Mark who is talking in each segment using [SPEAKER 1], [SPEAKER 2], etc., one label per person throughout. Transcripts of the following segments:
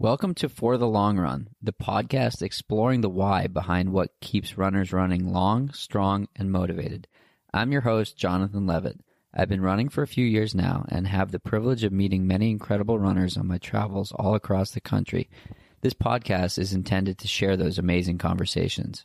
[SPEAKER 1] Welcome to For the Long Run, the podcast exploring the why behind what keeps runners running long, strong, and motivated. I'm your host, Jonathan Levitt. I've been running for a few years now and have the privilege of meeting many incredible runners on my travels all across the country. This podcast is intended to share those amazing conversations.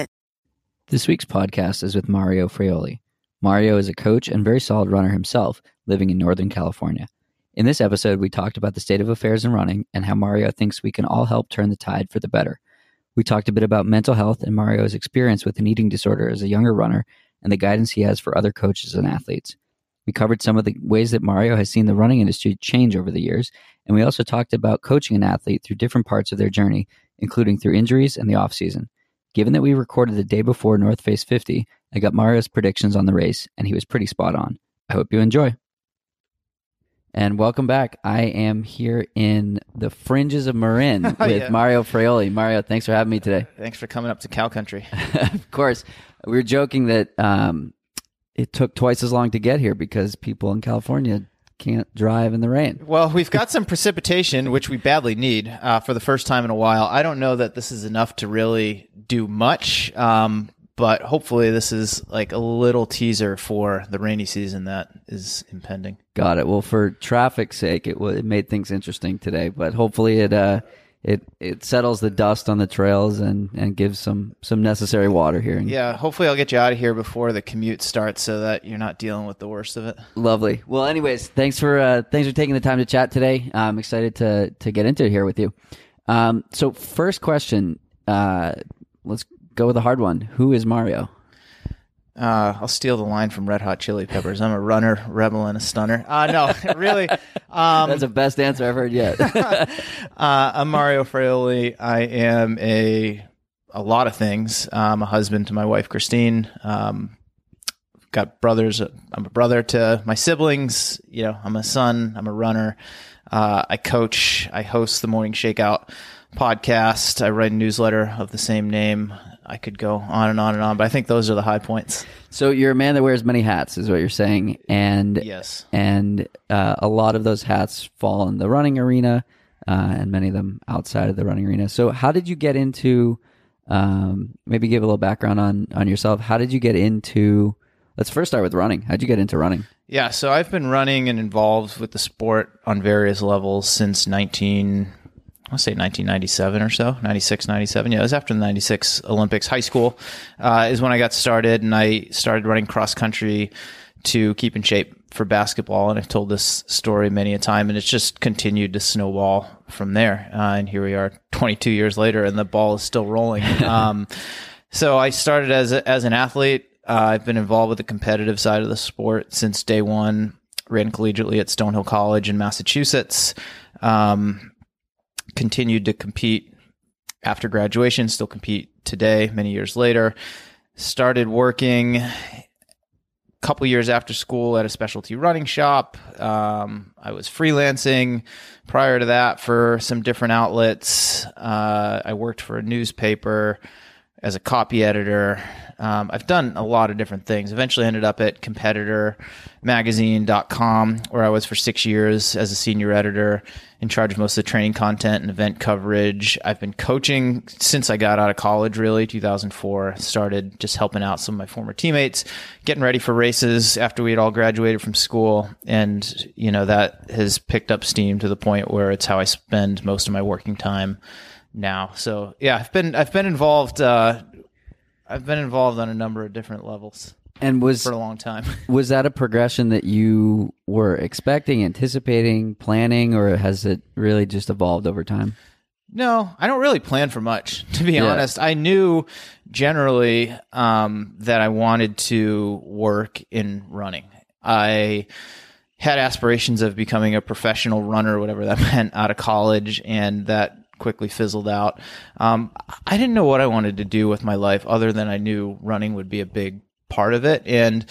[SPEAKER 1] This week's podcast is with Mario Fraioli. Mario is a coach and very solid runner himself, living in Northern California. In this episode, we talked about the state of affairs in running and how Mario thinks we can all help turn the tide for the better. We talked a bit about mental health and Mario's experience with an eating disorder as a younger runner and the guidance he has for other coaches and athletes. We covered some of the ways that Mario has seen the running industry change over the years, and we also talked about coaching an athlete through different parts of their journey, including through injuries and the off season. Given that we recorded the day before North Face 50, I got Mario's predictions on the race, and he was pretty spot on. I hope you enjoy. And welcome back. I am here in the fringes of Marin with
[SPEAKER 2] Yeah.
[SPEAKER 1] Mario Fraioli. Mario, thanks for having me today.
[SPEAKER 2] Thanks for coming up to cow country.
[SPEAKER 1] of course, we were joking that um, it took twice as long to get here because people in California can't drive in the rain.
[SPEAKER 2] Well, we've got some precipitation, which we badly need uh, for the first time in a while. I don't know that this is enough to really do much, um, but hopefully, this is like a little teaser for the rainy season that is impending.
[SPEAKER 1] Got it. Well, for traffic's sake, it, it made things interesting today, but hopefully it uh, it it settles the dust on the trails and, and gives some some necessary water here.
[SPEAKER 2] Yeah, hopefully, I'll get you out of here before the commute starts so that you're not dealing with the worst of it.
[SPEAKER 1] Lovely. Well, anyways, thanks for uh, thanks for taking the time to chat today. I'm excited to to get into it here with you. Um, so, first question. Uh, let's go with a hard one. Who is Mario?
[SPEAKER 2] Uh, I'll steal the line from Red Hot Chili Peppers. I'm a runner, rebel, and a stunner. Uh, no, really. Um,
[SPEAKER 1] That's the best answer I've heard yet.
[SPEAKER 2] uh, I'm Mario Fraioli. I am a a lot of things. I'm a husband to my wife Christine. Um, got brothers. I'm a brother to my siblings. You know, I'm a son. I'm a runner. Uh, I coach. I host the Morning Shakeout podcast. I write a newsletter of the same name. I could go on and on and on, but I think those are the high points.
[SPEAKER 1] so, you're a man that wears many hats, is what you're saying, and
[SPEAKER 2] Yes.
[SPEAKER 1] and uh, a lot of those hats fall in the running arena, uh, and many of them outside of the running arena. So, how did you get into? Um, maybe give a little background on on yourself. How did you get into? Let's first start with running. How'd you get into running?
[SPEAKER 2] Yeah, so I've been running and involved with the sport on various levels since 19 I want to say 1997 or so, 96, 97. Yeah, it was after the 96 Olympics. High school uh, is when I got started, and I started running cross country to keep in shape for basketball. And I've told this story many a time, and it's just continued to snowball from there. Uh, and here we are 22 years later, and the ball is still rolling. um, so I started as, a, as an athlete. Uh, I've been involved with the competitive side of the sport since day one. Ran collegiately at Stonehill College in Massachusetts. Um, continued to compete after graduation, still compete today, many years later. Started working a couple years after school at a specialty running shop. Um, I was freelancing prior to that for some different outlets. Uh, I worked for a newspaper as a copy editor. Um, I've done a lot of different things. Eventually ended up at competitormagazine.com, where I was for six years as a senior editor in charge of most of the training content and event coverage. I've been coaching since I got out of college, really, 2004. Started just helping out some of my former teammates, getting ready for races after we had all graduated from school. And, you know, that has picked up steam to the point where it's how I spend most of my working time now. So yeah, I've been I've been involved. Uh, I've been involved on a number of different levels
[SPEAKER 1] And was
[SPEAKER 2] for a long time.
[SPEAKER 1] was that a progression that you were expecting, anticipating, planning, or has it really just evolved over time?
[SPEAKER 2] No, I don't really plan for much, to be
[SPEAKER 1] Yeah.
[SPEAKER 2] honest. I knew generally um, that I wanted to work in running. I had aspirations of becoming a professional runner, whatever that meant, out of college, and that quickly fizzled out. Um, I didn't know what I wanted to do with my life other than I knew running would be a big part of it. And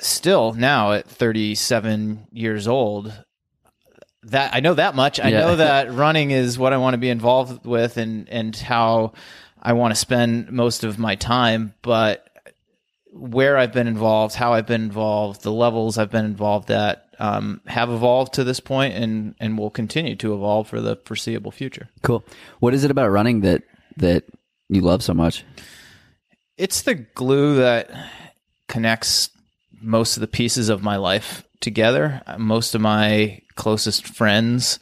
[SPEAKER 2] still now at 37 years old, that I know that much. I
[SPEAKER 1] Yeah.
[SPEAKER 2] know that running is what I want to be involved with and, and how I want to spend most of my time. But where I've been involved, how I've been involved, the levels I've been involved at um, have evolved to this point and, and will continue to evolve for the foreseeable future.
[SPEAKER 1] Cool. What is it about running that that you love so much?
[SPEAKER 2] It's the glue that connects most of the pieces of my life together. Most of my closest friends,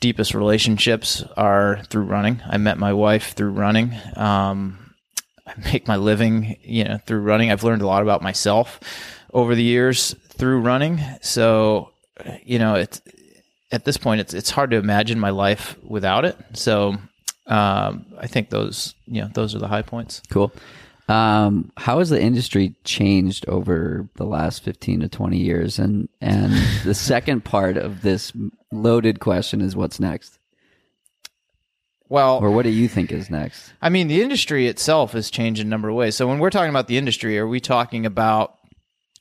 [SPEAKER 2] deepest relationships are through running. I met my wife through running. Um, I make my living, you know, through running. I've learned a lot about myself over the years through running. So, you know, it's at this point, it's it's hard to imagine my life without it. So, um, I think those, you know, those are the high points.
[SPEAKER 1] Cool. Um, how has the industry changed over the last 15 to 20 years? And, and the second part of this loaded question is what's next?
[SPEAKER 2] Well,
[SPEAKER 1] Or what do you think is next?
[SPEAKER 2] I mean, the industry itself has changed in a number of ways. So when we're talking about the industry, are we talking about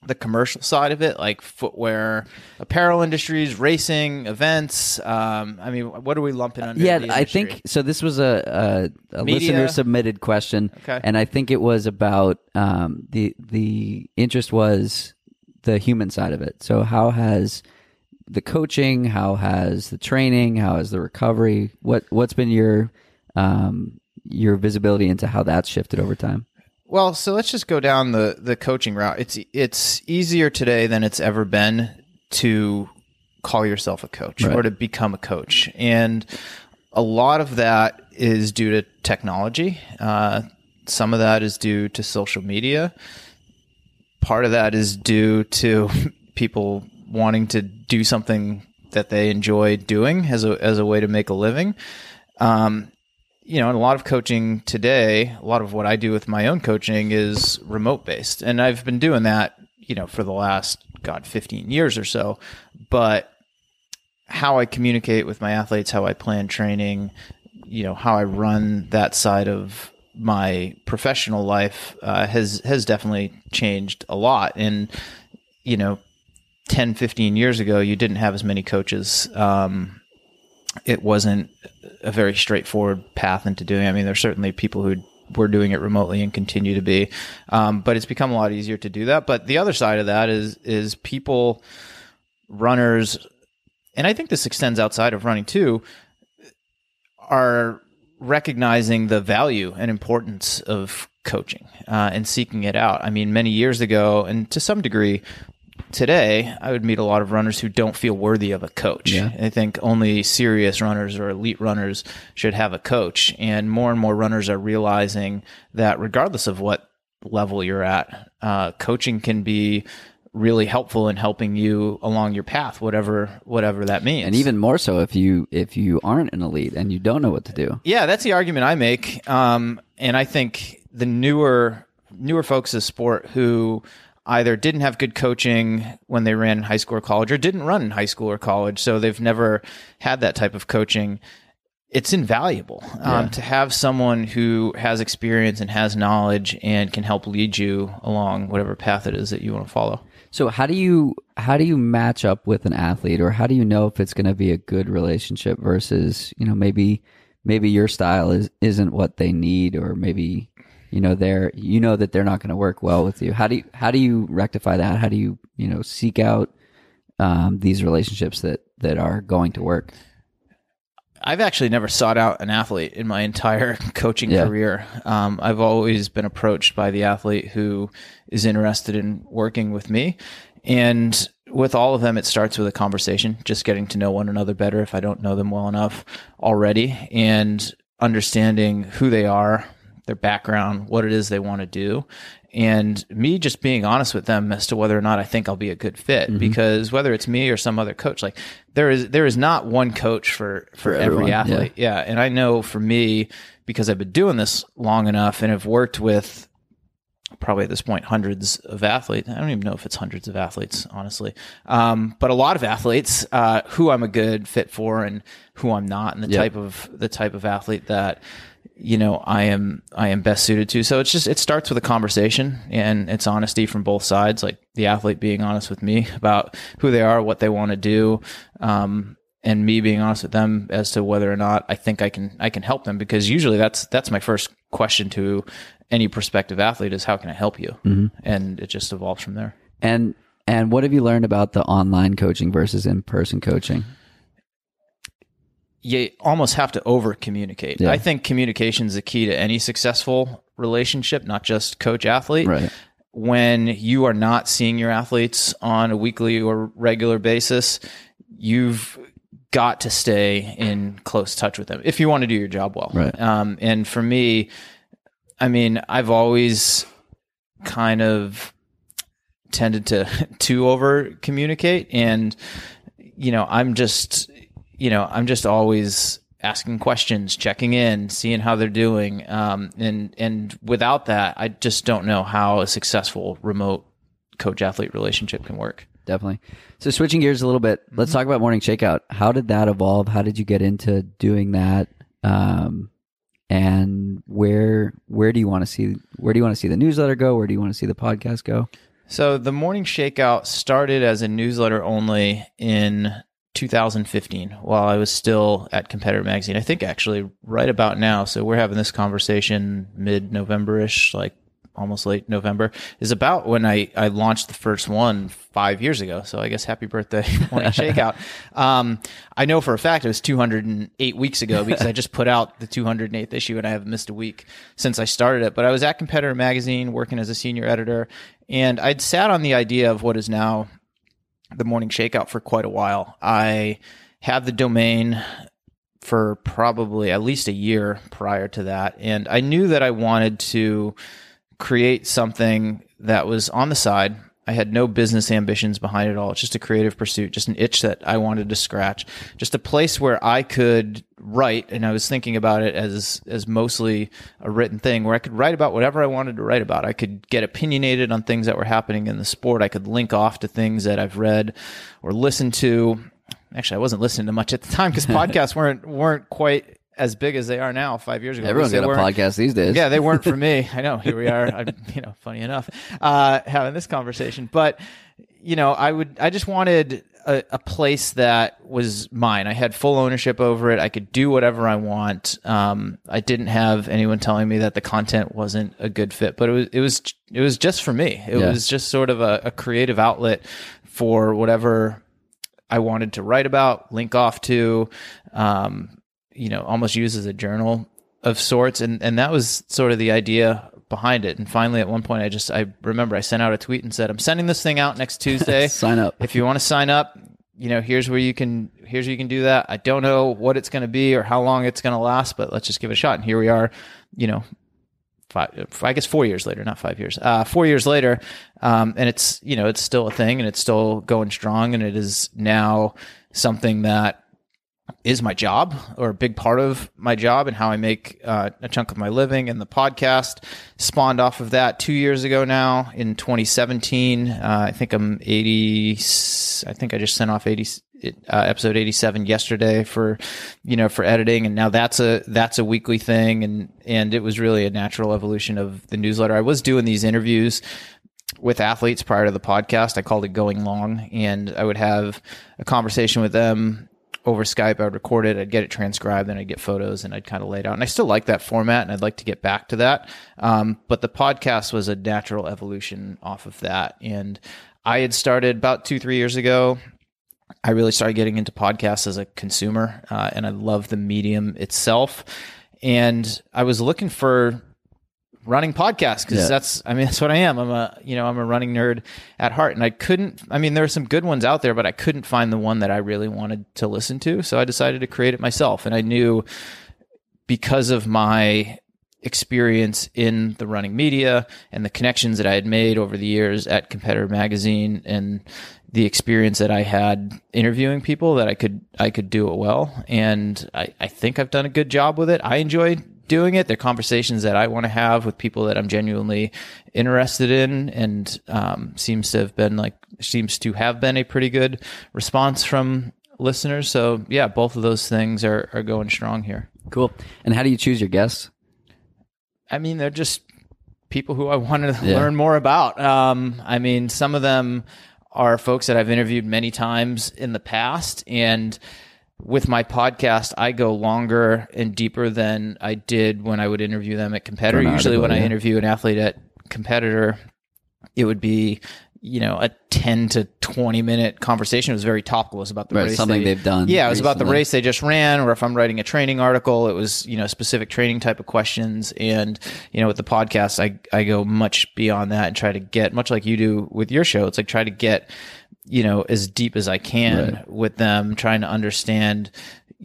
[SPEAKER 2] the commercial side of it, like footwear, apparel industries, racing, events? Um, I mean, what are we lumping under?
[SPEAKER 1] Yeah, I think so. This was a, a, a listener submitted question,
[SPEAKER 2] Okay.
[SPEAKER 1] and I think it was about um, the the interest was the human side of it. So, how has the coaching? How has the training? How has the recovery? What what's been your um, your visibility into how that's shifted over time?
[SPEAKER 2] Well, so let's just go down the the coaching route. It's it's easier today than it's ever been to call yourself a coach
[SPEAKER 1] Right.
[SPEAKER 2] or to become a coach, and a lot of that is due to technology. Uh, some of that is due to social media. Part of that is due to people wanting to do something that they enjoy doing as a as a way to make a living. Um, you know, and a lot of coaching today, a lot of what I do with my own coaching is remote based. And I've been doing that, you know, for the last, God, 15 years or so. But how I communicate with my athletes, how I plan training, you know, how I run that side of my professional life uh, has has definitely changed a lot. And, you know, 10, 15 years ago, you didn't have as many coaches. Um, it wasn't a very straightforward path into doing. I mean, there's certainly people who were doing it remotely and continue to be, um, but it's become a lot easier to do that. But the other side of that is is people, runners, and I think this extends outside of running too, are recognizing the value and importance of coaching uh, and seeking it out. I mean, many years ago, and to some degree, today I would meet a lot of runners who don't feel worthy of a coach.
[SPEAKER 1] Yeah.
[SPEAKER 2] I think only serious runners or elite runners should have a coach, and more and more runners are realizing that regardless of what level you're at, uh, coaching can be really helpful in helping you along your path, whatever whatever that means.
[SPEAKER 1] And even more so if you if you aren't an elite and you don't know what to do.
[SPEAKER 2] Yeah, that's the argument I make. Um, and I think the newer newer folks of sport who either didn't have good coaching when they ran in high school or college or didn't run in high school or college, so they've never had that type of coaching. It's invaluable um, to have someone who has experience and has knowledge and can help lead you along whatever path it is that you want to follow.
[SPEAKER 1] So how do you how do you match up with an athlete or how do you know if it's going to be a good relationship versus, you know, maybe maybe your style is isn't what they need or maybe you know they're you know that they're not going to work well with you. How do you how do you rectify that? How do you, you know, seek out um, these relationships that that are going to work?
[SPEAKER 2] I've actually never sought out an athlete in my entire coaching
[SPEAKER 1] Yeah.
[SPEAKER 2] career. Um, I've always been approached by the athlete who is interested in working with me. And with all of them, it starts with a conversation, just getting to know one another better if I don't know them well enough already, and understanding who they are, their background, what it is they want to do. And me just being honest with them as to whether or not I think I'll be a good fit, because whether it's me or some other coach, like there is there is not one coach for for,
[SPEAKER 1] everyone,
[SPEAKER 2] every
[SPEAKER 1] yeah.
[SPEAKER 2] athlete. Yeah. And I know for me, because I've been doing this long enough and have worked with probably at this point hundreds of athletes. I don't even know if it's hundreds of athletes, honestly, um, but a lot of athletes uh, who I'm a good fit for and who I'm not, and the
[SPEAKER 1] Yep.
[SPEAKER 2] type of the type of athlete that you know I am I am best suited to. So it's just it starts with a conversation and it's honesty from both sides, like the athlete being honest with me about who they are, what they want to do. Um, and me being honest with them as to whether or not I think I can I can help them because usually that's that's my first question to any prospective athlete is how can I help you and it just evolves from there.
[SPEAKER 1] And and what have you learned about the online coaching versus in person coaching?
[SPEAKER 2] You almost have to over communicate.
[SPEAKER 1] Yeah.
[SPEAKER 2] I think communication is the key to any successful relationship, not just coach athlete.
[SPEAKER 1] Right.
[SPEAKER 2] When you are not seeing your athletes on a weekly or regular basis, you've got to stay in close touch with them if you want to do your job well.
[SPEAKER 1] Right.
[SPEAKER 2] Um, and for me, I mean, I've always kind of tended to to over communicate and you know i'm just you know i'm just always asking questions checking in seeing how they're doing um, and and without that i just don't know how a successful remote coach athlete relationship can work
[SPEAKER 1] Definitely. So switching gears a little bit, let's talk about morning shakeout. How did that evolve? How did you get into doing that? Um, and where where do you want to see where do you want to see the newsletter go? Where do you want to see the podcast go?
[SPEAKER 2] So the morning shakeout started as a newsletter only in 2015 while I was still at Competitor Magazine. I think actually right about now. So we're having this conversation mid November ish, like almost late November, is about when I, I launched the first one five years ago. So I guess happy birthday, morning shakeout. Um, I know for a fact it was 208 weeks ago because I just put out the 208th issue and I haven't missed a week since I started it. But I was at Competitor Magazine working as a senior editor and I'd sat on the idea of what is now the morning shakeout for quite a while. I had the domain for probably at least a year prior to that. And I knew that I wanted to create something that was on the side. I had no business ambitions behind it all. It's just a creative pursuit, just an itch that I wanted to scratch, just a place where I could write. And I was thinking about it as, as mostly a written thing where I could write about whatever I wanted to write about. I could get opinionated on things that were happening in the sport. I could link off to things that I've read or listened to. Actually, I wasn't listening to much at the time because podcasts weren't, weren't quite as big as they are now five years ago.
[SPEAKER 1] Everyone's got a podcast these days.
[SPEAKER 2] yeah, they weren't for me. I know. Here we are. I, you know, funny enough, uh, having this conversation. But you know, I would. I just wanted a, a place that was mine. I had full ownership over it. I could do whatever I want. Um, I didn't have anyone telling me that the content wasn't a good fit. But it was. It was. It was just for me. It
[SPEAKER 1] Yeah.
[SPEAKER 2] was just sort of a, a creative outlet for whatever I wanted to write about, link off to, um, you know, almost use as a journal of sorts. And, and that was sort of the idea behind it. And finally, at one point, I just, I remember I sent out a tweet and said, I'm sending this thing out next Tuesday.
[SPEAKER 1] Sign up.
[SPEAKER 2] if you want to sign up, you know, here's where you can, here's where you can do that. I don't know what it's going to be or how long it's going to last, but let's just give it a shot. And here we are, you know, five, I guess four years later, not five years, uh, four years later. Um, and it's, you know, it's still a thing and it's still going strong. And it is now something that is my job or a big part of my job and how I make uh, a chunk of my living. And the podcast spawned off of that two years ago now in 2017. Uh, I think I'm 80. I think I just sent off 80. Uh, episode 87 yesterday for you know for editing and now that's a that's a weekly thing and and it was really a natural evolution of the newsletter i was doing these interviews with athletes prior to the podcast. I called it Going Long, and I would have a conversation with them over Skype. I would record it, I'd get it transcribed, then I'd get photos, and I'd kind of lay it out. And I still like that format, and I'd like to get back to that. Um, but the podcast was a natural evolution off of that, and I had started about two, three years ago. I really started getting into podcasts as a consumer, uh, and I love the medium itself. And I was looking for running podcasts because
[SPEAKER 1] Yeah.
[SPEAKER 2] that's I mean that's what I am. I'm a you know I'm a running nerd at heart, and I couldn't. I mean there are some good ones out there, but I couldn't find the one that I really wanted to listen to. So I decided to create it myself, and I knew because of my experience in the running media and the connections that I had made over the years at Competitor Magazine and the experience that I had interviewing people that I could I could do it well and I, I think I've done a good job with it. I enjoy doing it. They're conversations that I want to have with people that I'm genuinely interested in, and um, seems to have been like seems to have been a pretty good response from listeners. So yeah, both of those things are are going strong here.
[SPEAKER 1] Cool. And how do you choose your guests?
[SPEAKER 2] I mean, they're just people who I want to
[SPEAKER 1] Yeah.
[SPEAKER 2] learn more about. Um, I mean, some of them are folks that I've interviewed many times in the past, and with my podcast, I go longer and deeper than I did when I would interview them at competitor. Usually, when
[SPEAKER 1] article,
[SPEAKER 2] I interview an athlete at competitor, it would be you know a 10 to 20 minute conversation. It was very topical. It was about the
[SPEAKER 1] Right,
[SPEAKER 2] race
[SPEAKER 1] something
[SPEAKER 2] they-
[SPEAKER 1] they've done
[SPEAKER 2] yeah it was about the race they just ran or if i'm writing a training article it was you know specific training type of questions. And you know with the podcast i i go much beyond that and try to get much like you do with your show it's like try to get you know as deep as i can
[SPEAKER 1] Right.
[SPEAKER 2] with them trying to understand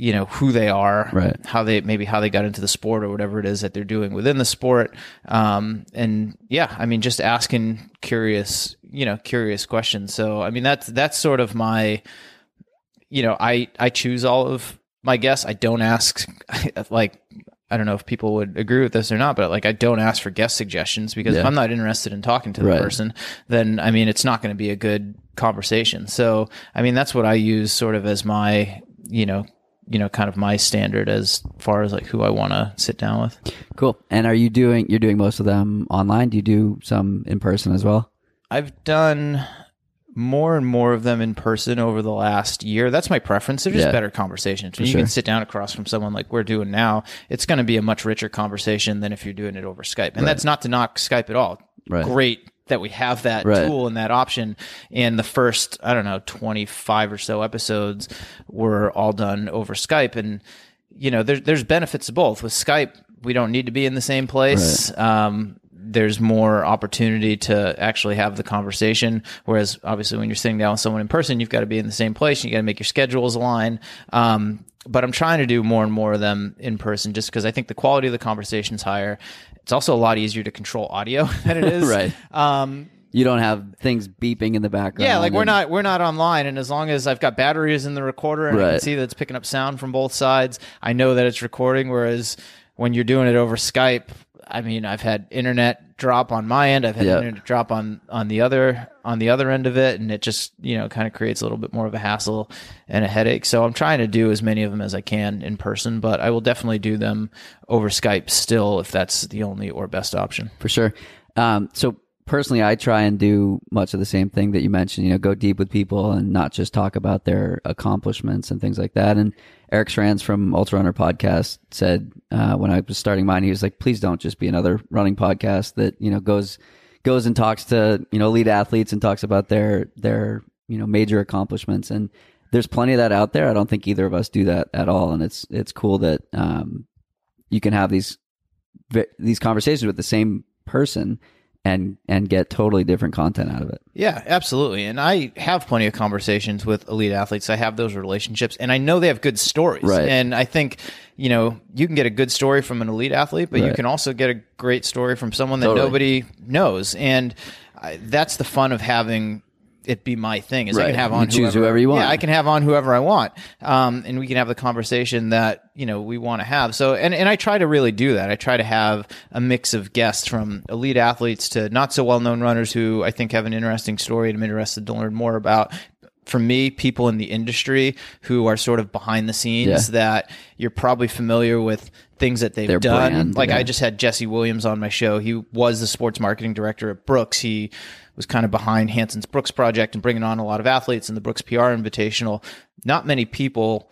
[SPEAKER 2] you know who they are
[SPEAKER 1] Right.
[SPEAKER 2] how they maybe how they got into the sport or whatever it is that they're doing within the sport um and yeah i mean just asking curious you know curious questions so i mean that's that's sort of my you know i i choose all of my guests i don't ask like I don't know if people would agree with this or not, but like I don't ask for guest suggestions because if I'm not interested in talking to the
[SPEAKER 1] Right.
[SPEAKER 2] person, then I mean it's not going to be a good conversation. So I mean that's what I use sort of as my you know you know kind of my standard as far as like who I want to sit down with.
[SPEAKER 1] Cool. And are you doing? You're doing most of them online. Do you do some in person as well?
[SPEAKER 2] I've done more and more of them in person over the last year. That's my preference. They're just
[SPEAKER 1] Yeah.
[SPEAKER 2] better conversations. When you
[SPEAKER 1] sure.
[SPEAKER 2] can sit down across from someone like we're doing now, it's going to be a much richer conversation than if you're doing it over Skype. And that's not to knock Skype at all.
[SPEAKER 1] Right.
[SPEAKER 2] Great that we have that
[SPEAKER 1] Right.
[SPEAKER 2] tool and that option. And the first, I don't know, 25 or so episodes were all done over Skype. And, you know, there, there's benefits to both. With Skype, we don't need to be in the same place. Um, there's more opportunity to actually have the conversation. Whereas obviously when you're sitting down with someone in person, you've got to be in the same place. You got to make your schedules align. Um, but I'm trying to do more and more of them in person just because I think the quality of the conversation is higher. It's also a lot easier to control audio than it is.
[SPEAKER 1] Right.
[SPEAKER 2] Um,
[SPEAKER 1] You don't have things beeping in the background.
[SPEAKER 2] yeah, like we're
[SPEAKER 1] and-
[SPEAKER 2] not we're not online, and as long as I've got batteries in the recorder and I can
[SPEAKER 1] Right.
[SPEAKER 2] see that it's picking up sound from both sides, I know that it's recording. Whereas when you're doing it over Skype, I mean, I've had internet drop on my end, I've had
[SPEAKER 1] Yeah.
[SPEAKER 2] internet drop on on the other on the other end of it, and it just you know kind of creates a little bit more of a hassle and a headache. So I'm trying to do as many of them as I can in person, but I will definitely do them over Skype still if that's the only or best option.
[SPEAKER 1] for sure. Um, so personally, I try and do much of the same thing that you mentioned. You know, go deep with people and not just talk about their accomplishments and things like that. And Eric Schranz from Ultra Runner Podcast said uh, when I was starting mine, he was like, "Please don't just be another running podcast that you know goes goes and talks to you know elite athletes and talks about their their you know major accomplishments." And there's plenty of that out there. I don't think either of us do that at all. And it's it's cool that um, you can have these these conversations with the same person and and get totally different content out of it.
[SPEAKER 2] Yeah, absolutely. And I have plenty of conversations with elite athletes. I have those relationships and I know they have good stories.
[SPEAKER 1] Right.
[SPEAKER 2] And I think, you know, you can get a good story from an elite athlete, but you can also get a great story from someone that
[SPEAKER 1] Totally.
[SPEAKER 2] nobody knows. And I, that's the fun of having it be my thing is I can have
[SPEAKER 1] You
[SPEAKER 2] on
[SPEAKER 1] choose whoever you want.
[SPEAKER 2] Yeah, I can have on whoever I want. Um, and we can have the conversation that, you know, we want to have. So, and, and I try to really do that. I try to have a mix of guests from elite athletes to not so well known runners who I think have an interesting story and I'm interested to learn more about. For me, people in the industry who are sort of behind the scenes
[SPEAKER 1] Yeah.
[SPEAKER 2] that you're probably familiar with things that they've
[SPEAKER 1] Their
[SPEAKER 2] done.
[SPEAKER 1] brand,
[SPEAKER 2] like
[SPEAKER 1] yeah.
[SPEAKER 2] I just had Jesse Williams on my show. He was the sports marketing director at Brooks. He was kind of behind Hanson's Brooks project and bringing on a lot of athletes in the Brooks PR Invitational. Not many people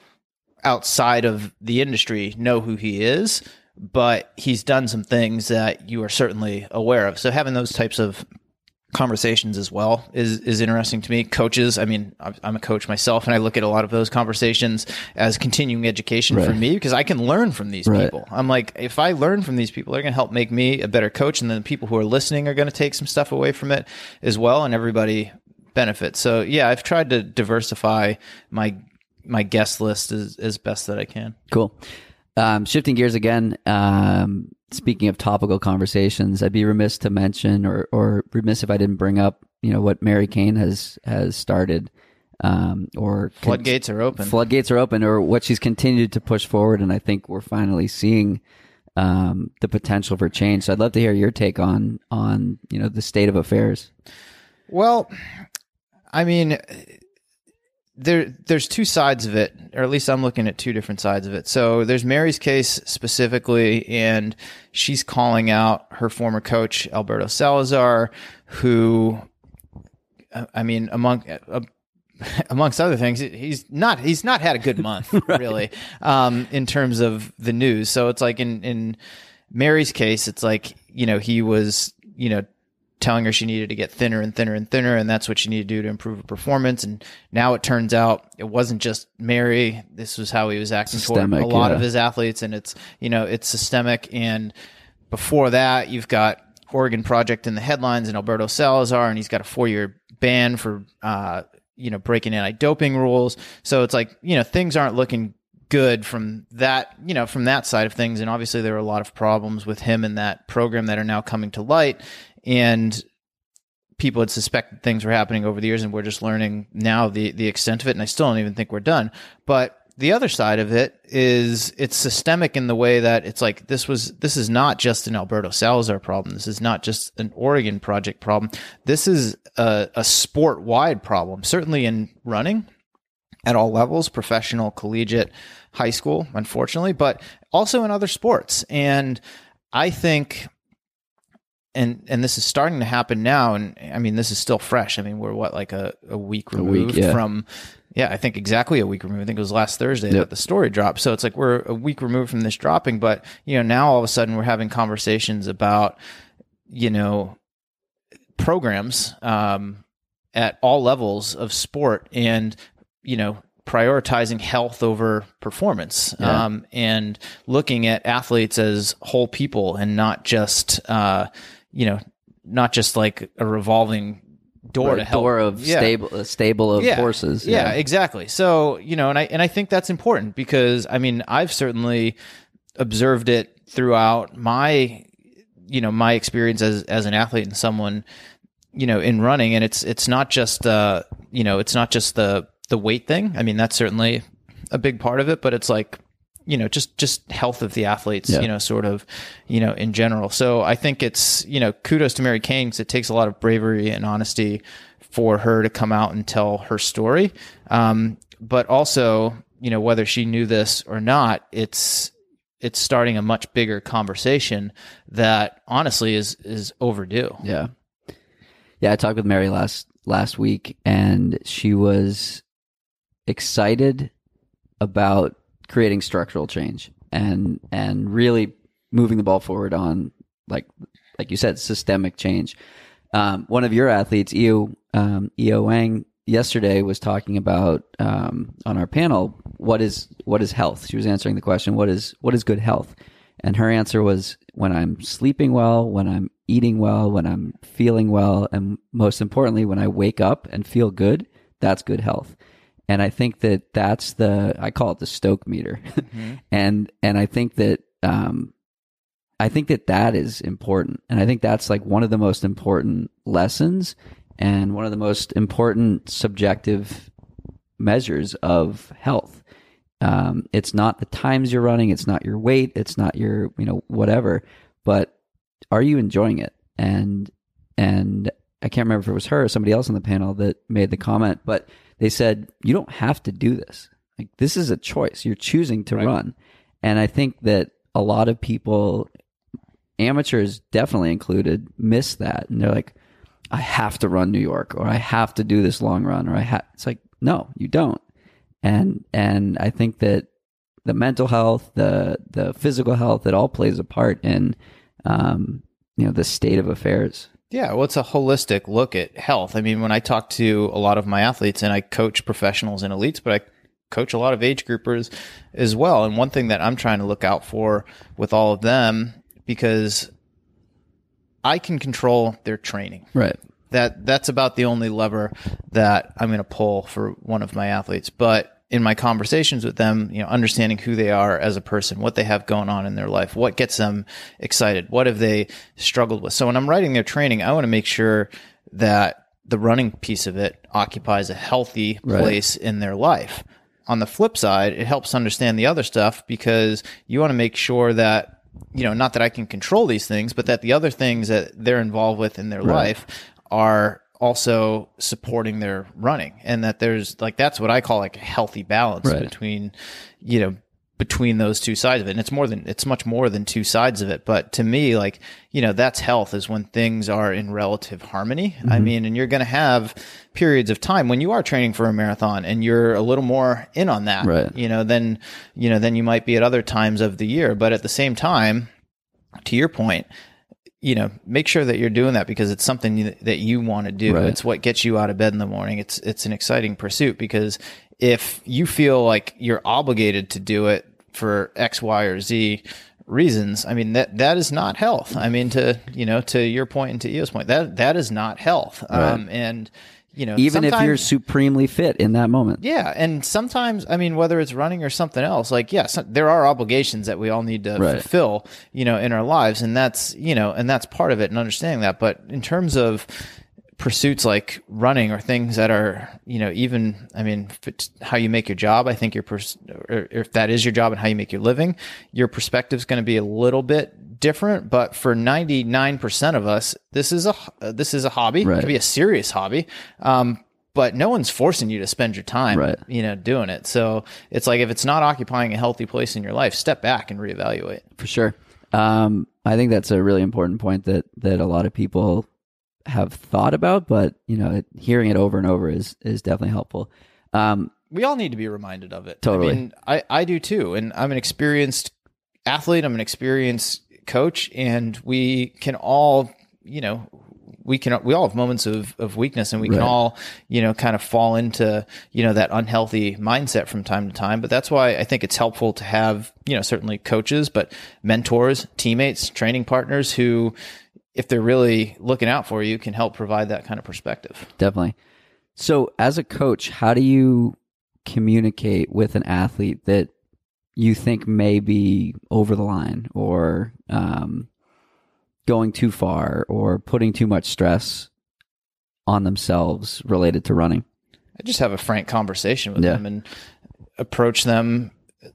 [SPEAKER 2] outside of the industry know who he is, but he's done some things that you are certainly aware of. So having those types of conversations as well is is interesting to me. Coaches, I mean, I'm a coach myself, and I look at a lot of those conversations as continuing education for me because I can learn from these
[SPEAKER 1] Right.
[SPEAKER 2] people. I'm like, if I learn from these people, they're going to help make me a better coach, and then the people who are listening are going to take some stuff away from it as well, and everybody benefits. So yeah, I've tried to diversify my my guest list as, as best that I can.
[SPEAKER 1] Cool. Um, shifting gears again. Um, speaking of topical conversations, I'd be remiss to mention, or or remiss if I didn't bring up, you know, what Mary Cain has has started, um, or con-
[SPEAKER 2] Floodgates are open.
[SPEAKER 1] floodgates are open, or what she's continued to push forward, and I think we're finally seeing um, the potential for change. So I'd love to hear your take on on you know the state of affairs.
[SPEAKER 2] Well, I mean, there there's two sides of it, or at least I'm looking at two different sides of it. So there's Mary's case specifically, and she's calling out her former coach Alberto Salazar, who, I mean, among uh, amongst other things, he's not he's not had a good month right. really um, in terms of the news. So it's like in in Mary's case, it's like you know he was you know telling her she needed to get thinner and thinner and thinner, and that's what she needed to do to improve her performance. And now it turns out it wasn't just Mary. This was how he was acting systemic, toward a lot yeah. of his athletes, and it's you know it's systemic. And before that, you've got Oregon Project in the headlines and Alberto Salazar, and he's got a four year ban for uh, you know, breaking anti-doping rules. So it's like, you know, things aren't looking good from that, you know, from that side of things. And obviously there are a lot of problems with him and that program that are now coming to light. And people had suspected things were happening over the years and we're just learning now the, the extent of it. And I still don't even think we're done. But the other side of it is it's systemic in the way that it's like this was this is not just an Alberto Salazar problem. This is not just an Oregon project problem. This is a, a sport wide problem. Certainly in running at all levels, professional, collegiate, high school, unfortunately, but also in other sports. And I think and and this is starting to happen now and i mean this is still fresh i mean we're what like a, a week removed a week, yeah. from yeah, I think exactly a week removed. I think it was last Thursday yep. that the story dropped. So it's like we're a week removed from this dropping, but you know, now all of a sudden we're having conversations about, you know, programs um, at all levels of sport and, you know, prioritizing health over performance yeah. um, and looking at athletes as whole people and not just, uh, you know, not just like a revolving door right, to help.
[SPEAKER 1] Door of yeah. stable, a stable of
[SPEAKER 2] yeah.
[SPEAKER 1] horses.
[SPEAKER 2] Yeah. yeah, exactly. So you know, and I and I think that's important because I mean I've certainly observed it throughout my you know my experience as as an athlete and someone you know in running and it's it's not just uh you know it's not just the the weight thing i mean that's certainly a big part of it but it's like you know just just health of the athletes yeah. you know sort of you know in general. So i think it's you know kudos to mary because it takes a lot of bravery and honesty for her to come out and tell her story. Um, but also you know whether she knew this or not it's it's starting a much bigger conversation that honestly is is overdue.
[SPEAKER 1] Yeah. Yeah i talked with mary last last week and she was excited about creating structural change and and really moving the ball forward on like like you said systemic change. Um, one of your athletes, Eo um, Eo Wang, yesterday was talking about um, on our panel what is what is health. She was answering the question what is what is good health, and her answer was when I'm sleeping well, when I'm eating well, when I'm feeling well, and most importantly, when I wake up and feel good. That's good health and I think that that's the I call it the Stoke meter, mm-hmm. and and I think that um, I think that that is important, and I think that's like one of the most important lessons and one of the most important subjective measures of health. Um, it's not the times you're running, it's not your weight, it's not your you know whatever, but are you enjoying it? And and I can't remember if it was her or somebody else on the panel that made the comment, but they said you don't have to do this. Like this is a choice. You're choosing to right. run. And I think that a lot of people amateurs definitely included miss that and they're like I have to run New York or I have to do this long run or I have it's like no, you don't. And and I think that the mental health, the the physical health, it all plays a part in um, you know the state of affairs.
[SPEAKER 2] Yeah, well, it's a holistic look at health. I mean, when I talk to a lot of my athletes and I coach professionals and elites, but I coach a lot of age groupers as well. And one thing that I'm trying to look out for with all of them, because I can control their training.
[SPEAKER 1] Right.
[SPEAKER 2] That that's about the only lever that I'm going to pull for one of my athletes. But in my conversations with them, you know, understanding who they are as a person, what they have going on in their life, what gets them excited, what have they struggled with. So when I'm writing their training, I want to make sure that the running piece of it occupies a healthy place right. in their life. On the flip side, it helps understand the other stuff because you want to make sure that you know, not that I can control these things, but that the other things that they're involved with in their
[SPEAKER 1] Right.
[SPEAKER 2] life are also supporting their running and that there's like that's what I call like a healthy balance
[SPEAKER 1] Right.
[SPEAKER 2] between you know between those two sides of it and it's more than it's much more than two sides of it but to me like you know that's health is when things are in relative harmony
[SPEAKER 1] Mm-hmm.
[SPEAKER 2] i mean and you're going to have periods of time when you are training for a marathon and you're a little more in on that
[SPEAKER 1] Right.
[SPEAKER 2] you know then you know then you might be at other times of the year but at the same time to your point you know make sure that you're doing that because it's something that you want to do.
[SPEAKER 1] Right.
[SPEAKER 2] it's what gets you out of bed in the morning. It's it's an exciting pursuit because if you feel like you're obligated to do it for x y or z reasons i mean that that is not health. I mean to you know to your point and to Eo's point that that is not health. Um and you know
[SPEAKER 1] Even if you're supremely fit in that moment.
[SPEAKER 2] yeah, and sometimes, I mean, whether it's running or something else, like yes, there are obligations that we all need to
[SPEAKER 1] Right.
[SPEAKER 2] fulfill, you know, in our lives, and that's you know, and that's part of it, and understanding that. But in terms of pursuits like running or things that are, you know, even, I mean, how you make your job, I think your, pers- or if that is your job and how you make your living, your perspective is going to be a little bit different. But for 99% of us, this is a, uh, this is a hobby. It could be a serious hobby. Um, but no one's forcing you to spend your time,
[SPEAKER 1] Right.
[SPEAKER 2] you know, doing it. So it's like if it's not occupying a healthy place in your life, step back and reevaluate.
[SPEAKER 1] For sure. Um, I think that's a really important point that that a lot of people have thought about, but you know, it, hearing it over and over is is definitely helpful. Um,
[SPEAKER 2] we all need to be reminded of it.
[SPEAKER 1] Totally.
[SPEAKER 2] I mean, I, I do too. And I'm an experienced athlete, I'm an experienced coach, and we can all, you know, we can we all have moments of, of weakness and we can all, you know, kind of fall into, you know, that unhealthy mindset from time to time. But that's why I think it's helpful to have, you know, certainly coaches, but mentors, teammates, training partners who, if they're really looking out for you, can help provide that kind of perspective.
[SPEAKER 1] definitely. So, as a coach, how do you communicate with an athlete that you think may be over the line or um, going too far or putting too much stress on themselves related to running?
[SPEAKER 2] I just have a frank conversation with
[SPEAKER 1] Yeah.
[SPEAKER 2] them and approach them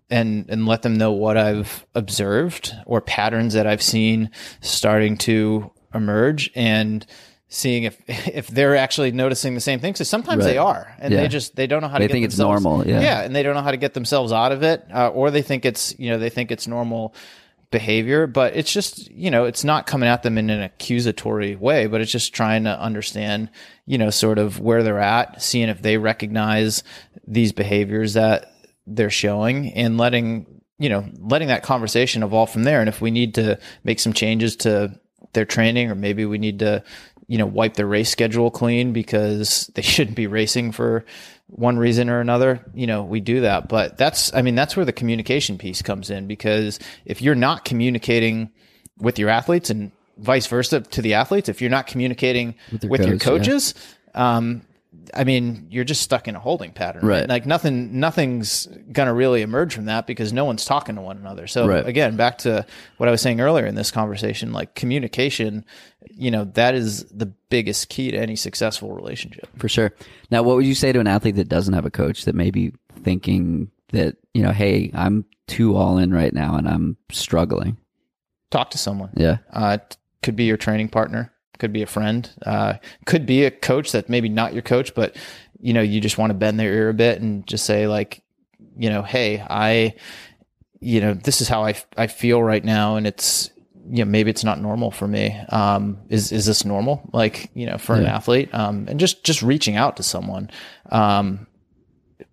[SPEAKER 2] and and let them know what I've observed or patterns that I've seen starting to emerge and seeing if if they're actually noticing the same things. So sometimes they are, and
[SPEAKER 1] Yeah.
[SPEAKER 2] they just they don't know how
[SPEAKER 1] They
[SPEAKER 2] to. get
[SPEAKER 1] think it's
[SPEAKER 2] themselves-
[SPEAKER 1] normal, yeah.
[SPEAKER 2] yeah, and they don't know how to get themselves out of it, uh, or they think it's you know they think it's normal behavior, but it's just, you know, it's not coming at them in an accusatory way, but it's just trying to understand, you know, sort of where they're at, seeing if they recognize these behaviors that they're showing and letting, you know, letting that conversation evolve from there. And if we need to make some changes to their training, or maybe we need to, you know, wipe their race schedule clean because they shouldn't be racing for one reason or another, you know, we do that. But that's, I mean, that's where the communication piece comes in because if you're not communicating with your athletes and vice versa to the athletes, if you're not communicating with,
[SPEAKER 1] your
[SPEAKER 2] your
[SPEAKER 1] coach, yeah.
[SPEAKER 2] coaches, um, I mean, you're just stuck in a holding pattern,
[SPEAKER 1] Right.
[SPEAKER 2] Like nothing, nothing's gonna really emerge from that because no one's talking to one another. So
[SPEAKER 1] Right.
[SPEAKER 2] again, back to what I was saying earlier in this conversation, like communication, you know, that is the biggest key to any successful relationship.
[SPEAKER 1] For sure. Now, what would you say to an athlete that doesn't have a coach that may be thinking that, you know, hey, I'm too all in right now and I'm struggling?
[SPEAKER 2] Talk to someone.
[SPEAKER 1] Yeah.
[SPEAKER 2] Uh, could be your training partner, could be a friend, uh, could be a coach that's maybe not your coach, but you know, you just want to bend their ear a bit and just say like, you know, hey, I, you know, this is how I, I feel right now, and it's, you know, maybe it's not normal for me. Um, is is this normal? Like, you know, for an athlete, um, and just just reaching out to someone. Um,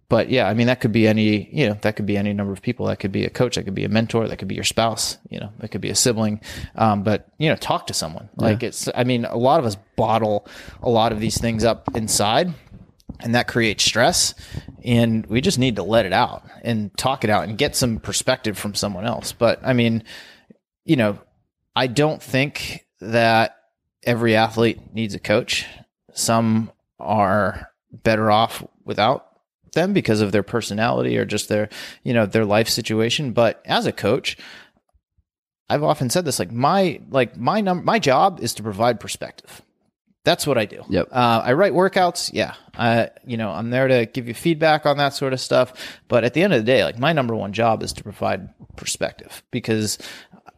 [SPEAKER 2] but yeah, I mean, that could be any, you know, that could be any number of people. That could be a coach. That could be a mentor. That could be your spouse. You know, that could be a sibling. Um, but you know, talk to someone. Like it's, I mean, a lot of us bottle a lot of these things up inside and that creates stress and we just need to let it out and talk it out and get some perspective from someone else. But I mean, you know, I don't think that every athlete needs a coach. Some are better off without them because of their personality or just their, you know, their life situation. But as a coach, I've often said this like my like my num my job is to provide perspective. That's what I do.
[SPEAKER 1] Yep.
[SPEAKER 2] Uh, I write workouts. Yeah. I, you know, I'm there to give you feedback on that sort of stuff. But at the end of the day, like my number one job is to provide perspective because,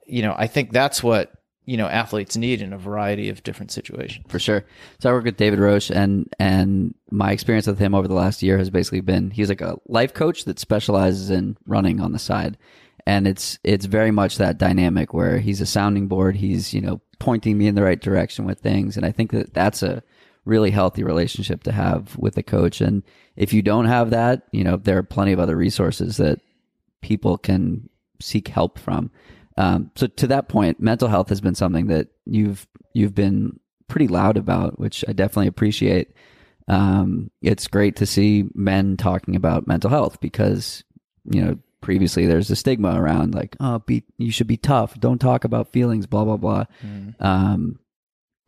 [SPEAKER 2] you know, I think that's what, you know, athletes need in a variety of different situations.
[SPEAKER 1] for sure. So I work with David Roche, and and my experience with him over the last year has basically been he's like a life coach that specializes in running on the side, and it's it's very much that dynamic where he's a sounding board. He's you know pointing me in the right direction with things, and I think that that's a really healthy relationship to have with a coach. And if you don't have that, you know there are plenty of other resources that people can seek help from. Um, so to that point, mental health has been something that you've you've been pretty loud about, which I definitely appreciate. Um, it's great to see men talking about mental health because you know previously there's a stigma around like oh be you should be tough, don't talk about feelings, blah blah blah. Um,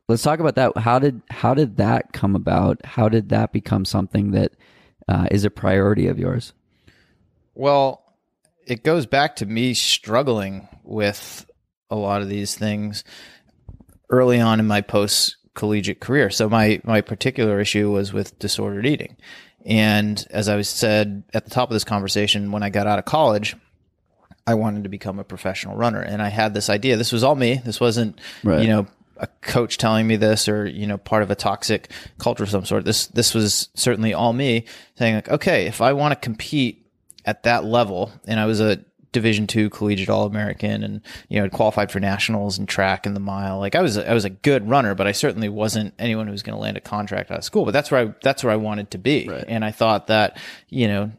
[SPEAKER 1] let's talk about that. How did how did that come about? How did that become something that uh, is a priority of yours?
[SPEAKER 2] Well, it goes back to me struggling with a lot of these things early on in my post collegiate career. So my my particular issue was with disordered eating. And as I said at the top of this conversation, when I got out of college, I wanted to become a professional runner. And I had this idea. This was all me. This wasn't,
[SPEAKER 1] Right.
[SPEAKER 2] you know, a coach telling me this or, you know, part of a toxic culture of some sort. This this was certainly all me saying like, okay, if I want to compete at that level, and I was a Division two collegiate All American, and you know, qualified for nationals and track and the mile. Like I was, I was a good runner, but I certainly wasn't anyone who was going to land a contract out of school. But that's where I, that's where I wanted to be,
[SPEAKER 1] Right.
[SPEAKER 2] and I thought that, you know,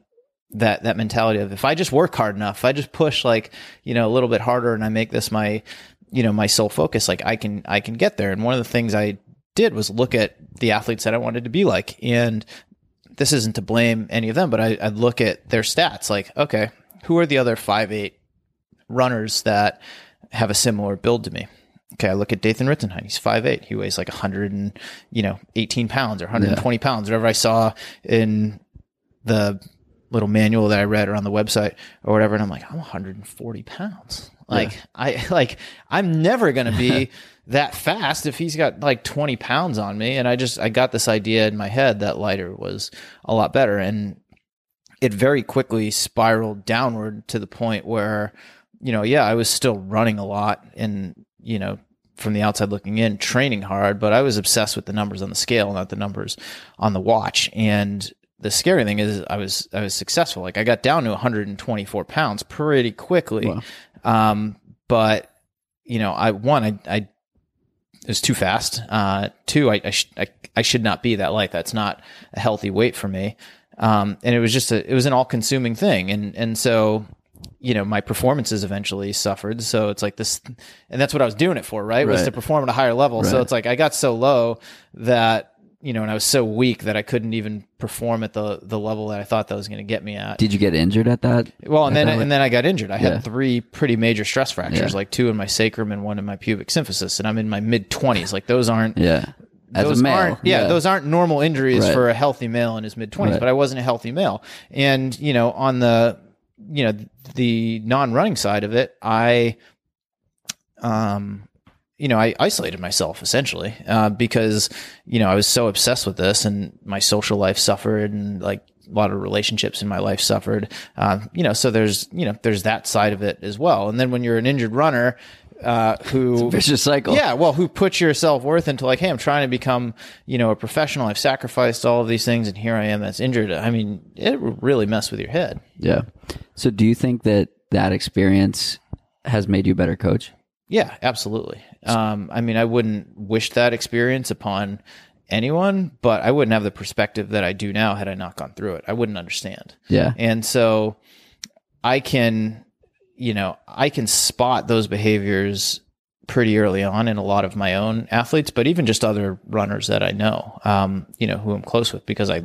[SPEAKER 2] that that mentality of if I just work hard enough, if I just push like you know a little bit harder, and I make this my, you know, my sole focus, like I can I can get there. And one of the things I did was look at the athletes that I wanted to be like, and this isn't to blame any of them, but I, I'd look at their stats. Like, okay, who are the other five eight runners that have a similar build to me? Okay, I look at Dathan Ritzenheim. He's 5'8". He weighs like 100 and, you know, 18 pounds or 120 pounds, whatever I saw in the little manual that I read or on the website or whatever. And I'm like, I'm 140 pounds. Like I like I'm never gonna be that fast if he's got like 20 pounds on me. And I just I got this idea in my head that lighter was a lot better. And it very quickly spiraled downward to the point where, you know, yeah, I was still running a lot and, you know, from the outside looking in, training hard, but I was obsessed with the numbers on the scale, not the numbers on the watch. And the scary thing is I was I was successful. Like I got down to 124 pounds pretty quickly.
[SPEAKER 1] Wow.
[SPEAKER 2] Um, but you know, I one, I, I it was too fast. Uh, two, I I, sh- I I should not be that light. That's not a healthy weight for me. Um, and it was just a it was an all consuming thing, and and so you know my performances eventually suffered. So it's like this, and that's what I was doing it for, right? Was to perform at a higher level. So it's like I got so low that you know, and I was so weak that I couldn't even perform at the the level that I thought that was going to get me at.
[SPEAKER 1] Did you get injured at that?
[SPEAKER 2] Well, and
[SPEAKER 1] at
[SPEAKER 2] then and then I got injured. I had three pretty major stress fractures,
[SPEAKER 1] Yeah.
[SPEAKER 2] like two in my sacrum and one in my pubic symphysis, and I'm in my mid twenties. Like those aren't
[SPEAKER 1] yeah. As
[SPEAKER 2] those
[SPEAKER 1] a male,
[SPEAKER 2] aren't yeah, those aren't normal injuries
[SPEAKER 1] Right.
[SPEAKER 2] for a healthy male in his mid twenties.
[SPEAKER 1] Right.
[SPEAKER 2] But I wasn't a healthy male, and you know, on the you know the non running side of it, I um you know, I isolated myself essentially uh, because you know I was so obsessed with this, and my social life suffered, and like a lot of relationships in my life suffered. Um, you know, so there's you know there's that side of it as well. And then when you're an injured runner uh, who
[SPEAKER 1] vicious cycle.
[SPEAKER 2] yeah, well, who puts your self worth into like, hey, I'm trying to become, you know, a professional. I've sacrificed all of these things, and here I am that's injured. I mean, it really mess with your head.
[SPEAKER 1] Yeah. So do you think that that experience has made you a better coach?
[SPEAKER 2] Yeah, absolutely. Um, I mean, I wouldn't wish that experience upon anyone, but I wouldn't have the perspective that I do now had I not gone through it. I wouldn't understand.
[SPEAKER 1] Yeah.
[SPEAKER 2] And so I can, you know, I can spot those behaviors pretty early on in a lot of my own athletes, but even just other runners that I know, um, you know, who I'm close with because I,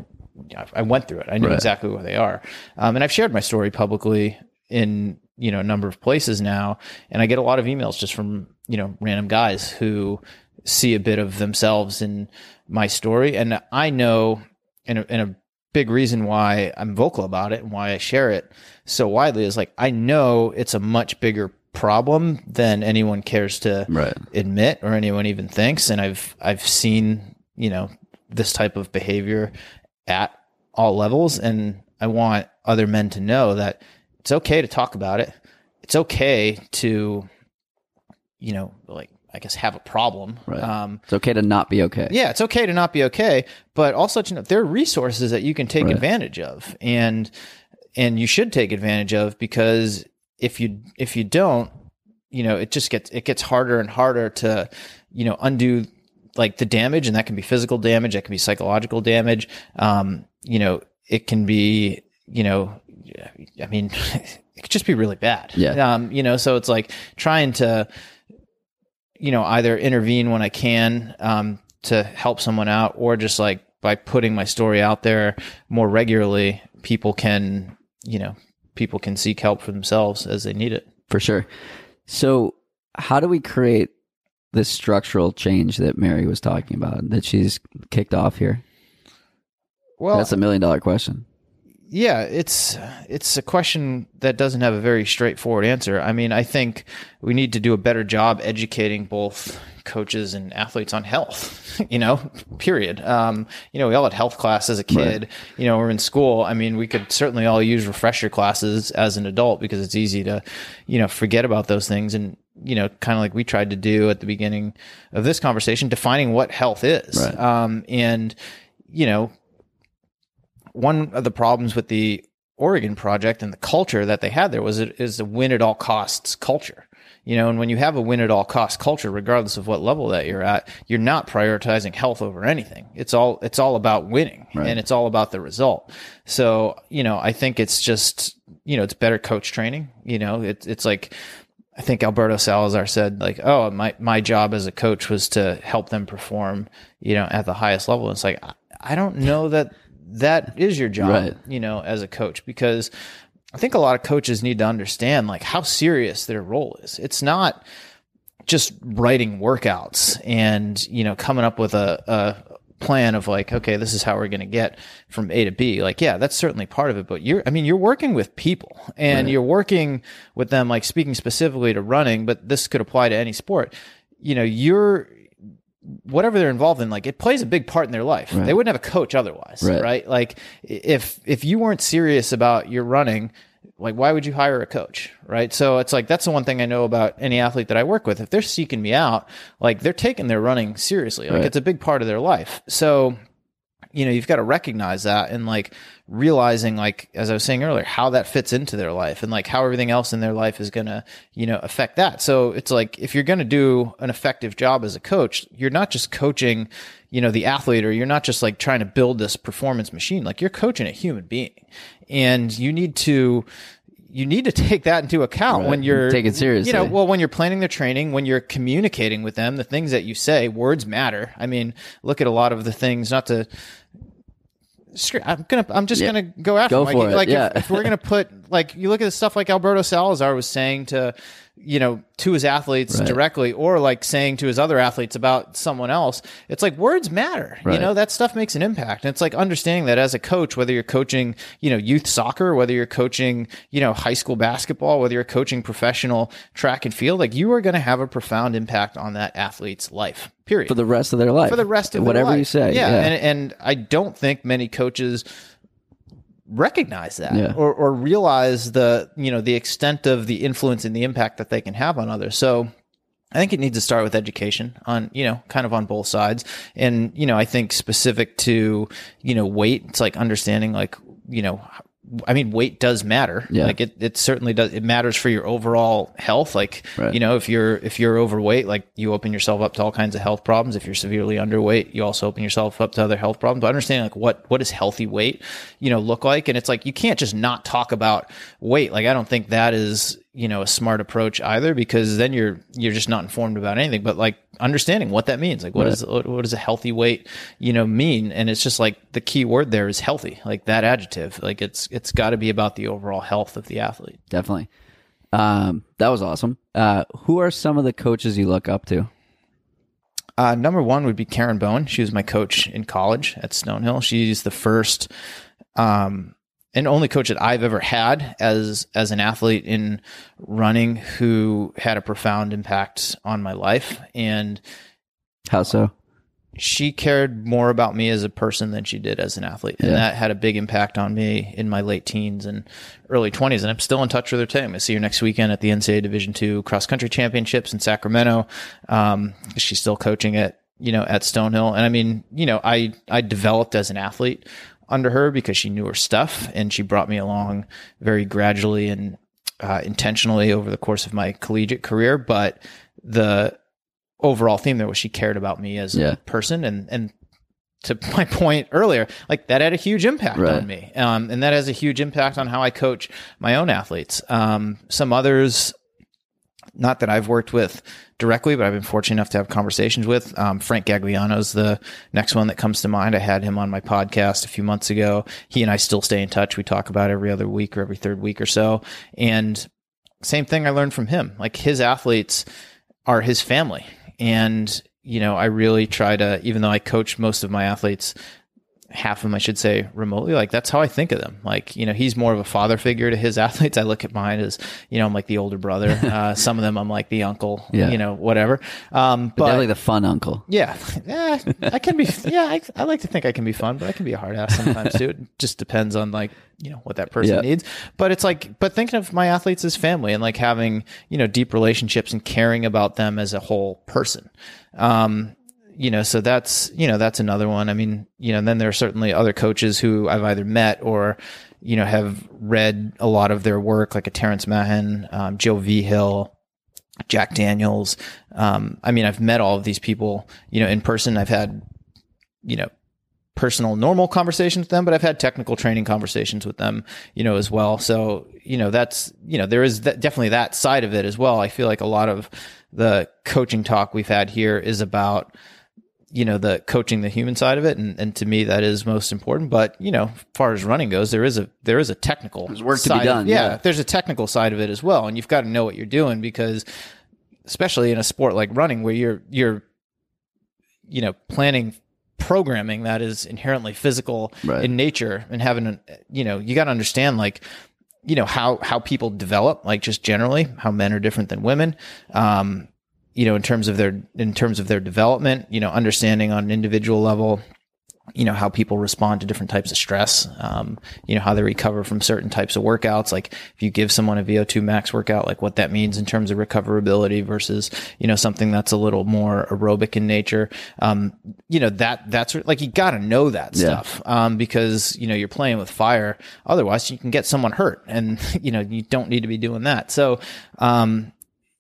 [SPEAKER 2] I went through it. I knew
[SPEAKER 1] Right.
[SPEAKER 2] exactly where they are. Um, and I've shared my story publicly in, you know, a number of places now. And I get a lot of emails just from, you know, random guys who see a bit of themselves in my story. And I know, and a, and a big reason why I'm vocal about it and why I share it so widely is like, I know it's a much bigger problem than anyone cares to
[SPEAKER 1] Right.
[SPEAKER 2] admit or anyone even thinks. And I've, I've seen you know, this type of behavior at all levels. And I want other men to know that it's okay to talk about it. It's okay to, you know, like, I guess have a problem.
[SPEAKER 1] Right.
[SPEAKER 2] Um,
[SPEAKER 1] It's okay to not be okay.
[SPEAKER 2] yeah, it's okay to not be okay, but also to know there are resources that you can take
[SPEAKER 1] Right.
[SPEAKER 2] advantage of, and and you should take advantage of because if you if you don't, you know, it just gets it gets harder and harder to, you know, undo like the damage, and that can be physical damage, that can be psychological damage. Um, you know, it can be, you know, I mean, it could just be really bad.
[SPEAKER 1] Yeah.
[SPEAKER 2] Um, you know, so it's like trying to you know, either intervene when I can um, to help someone out, or just like by putting my story out there more regularly, people can, you know, people can seek help for themselves as they need it.
[SPEAKER 1] for sure. So, how do we create this structural change that Mary was talking about that she's kicked off here?
[SPEAKER 2] Well,
[SPEAKER 1] That's a million dollar question.
[SPEAKER 2] Yeah, it's it's a question that doesn't have a very straightforward answer. I mean, I think we need to do a better job educating both coaches and athletes on health. you know, period. Um, you know, we all had health class as a kid. You know, we're in school. I mean, we could certainly all use refresher classes as an adult because it's easy to, you know, forget about those things and. You know, kind of like we tried to do at the beginning of this conversation, defining what health is.
[SPEAKER 1] Right.
[SPEAKER 2] Um, and, you know, one of the problems with the Oregon project and the culture that they had there was it is a win at all costs culture. You know, and when you have a win at all costs culture, regardless of what level that you're at, you're not prioritizing health over anything. It's all it's all about winning
[SPEAKER 1] Right.
[SPEAKER 2] and it's all about the result. So, you know, I think it's just, you know, it's better coach training. You know, it's it's like I think Alberto Salazar said like, "Oh, my my job as a coach was to help them perform, you know, at the highest level." And It's like I don't know that that is your job,
[SPEAKER 1] Right.
[SPEAKER 2] you know, as a coach because I think a lot of coaches need to understand like how serious their role is. It's not just writing workouts and you know coming up with a, a plan of like okay this is how we're going to get from a to b like yeah that's certainly part of it but you're i mean you're working with people and you're working with them like speaking specifically to running but this could apply to any sport you know you're whatever they're involved in like it plays a big part in their life. They wouldn't have a coach otherwise
[SPEAKER 1] Right.
[SPEAKER 2] right? Like if if you weren't serious about your running like why would you hire a coach right? So it's like that's the one thing i know about any athlete that i work with. If they're seeking me out like they're taking their running seriously. Like
[SPEAKER 1] Right.
[SPEAKER 2] it's a big part of their life. So you know you've got to recognize that and like realizing like as i was saying earlier how that fits into their life and like how everything else in their life is going to you know affect that. So it's like if you're going to do an effective job as a coach you're not just coaching you know the athlete or you're not just like trying to build this performance machine. Like you're coaching a human being. And you need to you need to take that into account when you're
[SPEAKER 1] taking seriously.
[SPEAKER 2] You know, well, when you're planning their training, when you're communicating with them, the things that you say, words matter. I mean, look at a lot of the things. Not to, I'm gonna, I'm just
[SPEAKER 1] Yeah.
[SPEAKER 2] gonna go after.
[SPEAKER 1] Go
[SPEAKER 2] them.
[SPEAKER 1] for
[SPEAKER 2] like,
[SPEAKER 1] it,
[SPEAKER 2] like
[SPEAKER 1] yeah.
[SPEAKER 2] if, if we're gonna put, like, you look at the stuff like Alberto Salazar was saying to, you know, to his athletes
[SPEAKER 1] Right.
[SPEAKER 2] directly, or like saying to his other athletes about someone else. It's like words matter. You know, that stuff makes an impact. And it's like understanding that as a coach, whether you're coaching, you know, youth soccer, whether you're coaching, you know, high school basketball, whether you're coaching professional track and field, like you are going to have a profound impact on that athlete's life. Period
[SPEAKER 1] for the rest of their life.
[SPEAKER 2] for the rest of their
[SPEAKER 1] whatever you say.
[SPEAKER 2] Yeah,
[SPEAKER 1] Yeah,
[SPEAKER 2] And, and I don't think many coaches recognize that
[SPEAKER 1] Yeah.
[SPEAKER 2] or, or realize the you know the extent of the influence and the impact that they can have on others. So I think it needs to start with education on, you know, kind of on both sides. And, you know, I think specific to, you know, weight, it's like understanding like, you know, I mean, weight does matter.
[SPEAKER 1] Yeah.
[SPEAKER 2] Like it, it certainly does. It matters for your overall health. Like,
[SPEAKER 1] Right.
[SPEAKER 2] you know, if you're, if you're overweight, like you open yourself up to all kinds of health problems. If you're severely underweight, you also open yourself up to other health problems. But understanding like what, what does healthy weight, you know, look like? And it's like, you can't just not talk about weight. Like, I don't think that is, you know, a smart approach either, because then you're, you're just not informed about anything, but like understanding what that means. Like, what is, what what does a healthy weight, you know, mean? And it's just like the key word there is healthy, like that adjective. Like it's, it's got to be about the overall health of the athlete.
[SPEAKER 1] definitely. Um, that was awesome. Uh, who are some of the coaches you look up to?
[SPEAKER 2] Uh, number one would be Karen Bowen. She was my coach in college at Stonehill. She's the first um, and only coach that I've ever had as as an athlete in running who had a profound impact on my life. And
[SPEAKER 1] How so?
[SPEAKER 2] she cared more about me as a person than she did as an athlete. And
[SPEAKER 1] Yeah.
[SPEAKER 2] that had a big impact on me in my late teens and early 20s. And I'm still in touch with her today. I'm to see her next weekend at the NCAA Division II cross country championships in Sacramento. Um, she's still coaching at, you know, at Stonehill. And I mean, you know, I, I developed as an athlete under her because she knew her stuff and she brought me along very gradually and uh, intentionally over the course of my collegiate career. But the overall theme there was she cared about me as
[SPEAKER 1] Yeah.
[SPEAKER 2] a person and and to my point earlier like that had a huge impact
[SPEAKER 1] Right.
[SPEAKER 2] on me um, and that has a huge impact on how i coach my own athletes um, some others not that I've worked with directly, but I've been fortunate enough to have conversations with. Um, Frank Gagliano is the next one that comes to mind. I had him on my podcast a few months ago. He and I still stay in touch. We talk about every other week or every third week or so. And same thing I learned from him. Like his athletes are his family. And, you know, I really try to, even though I coach most of my athletes, half of them, I should say, remotely. Like that's how I think of them. Like you know, he's more of a father figure to his athletes. I look at mine as you know, I'm like the older brother. Uh, some of them, I'm like the uncle.
[SPEAKER 1] Yeah.
[SPEAKER 2] You know, whatever. Um, but
[SPEAKER 1] Definitely the fun uncle.
[SPEAKER 2] yeah, yeah, I can be. Yeah, I, I like to think I can be fun, but I can be a hard ass sometimes too. It just depends on like you know what that person
[SPEAKER 1] Yeah.
[SPEAKER 2] needs. But it's like, but thinking of my athletes as family and like having you know deep relationships and caring about them as a whole person. Um, you know, so that's you know that's another one. I mean, you know, then there are certainly other coaches who I've either met or you know have read a lot of their work, like a Terrence Mahon, um, Joe Vigil. Jack Daniels. Um, I mean, I've met all of these people, you know, in person. I've had, you know, personal normal conversations with them, but I've had technical training conversations with them, you know, as well. So, you know, that's, you know, there is definitely that side of it as well. I feel like a lot of the coaching talk we've had here is about, you know, the coaching the human side of it. And, and to me, that is most important. But, you know, as far as running goes, there is a, there is a technical
[SPEAKER 1] There's work to be
[SPEAKER 2] side of- yeah,
[SPEAKER 1] yeah.
[SPEAKER 2] There's a technical side of it as well. And you've got to know what you're doing because especially in a sport like running where you're, you're, you know, planning programming that is inherently physical
[SPEAKER 1] Right.
[SPEAKER 2] in nature and having a, you know, you got to understand like, you know, how, how people develop, like just generally how men are different than women. Um, you know, in terms of their, in terms of their development, you know, understanding on an individual level, you know how people respond to different types of stress um, you know how they recover from certain types of workouts. Like if you give someone a vo2 max workout like what that means in terms of recoverability versus you know something that's a little more aerobic in nature um, you know that that's like you got to know that
[SPEAKER 1] Yeah.
[SPEAKER 2] stuff um, because you know you're playing with fire. Otherwise you can get someone hurt and you know you don't need to be doing that. So um,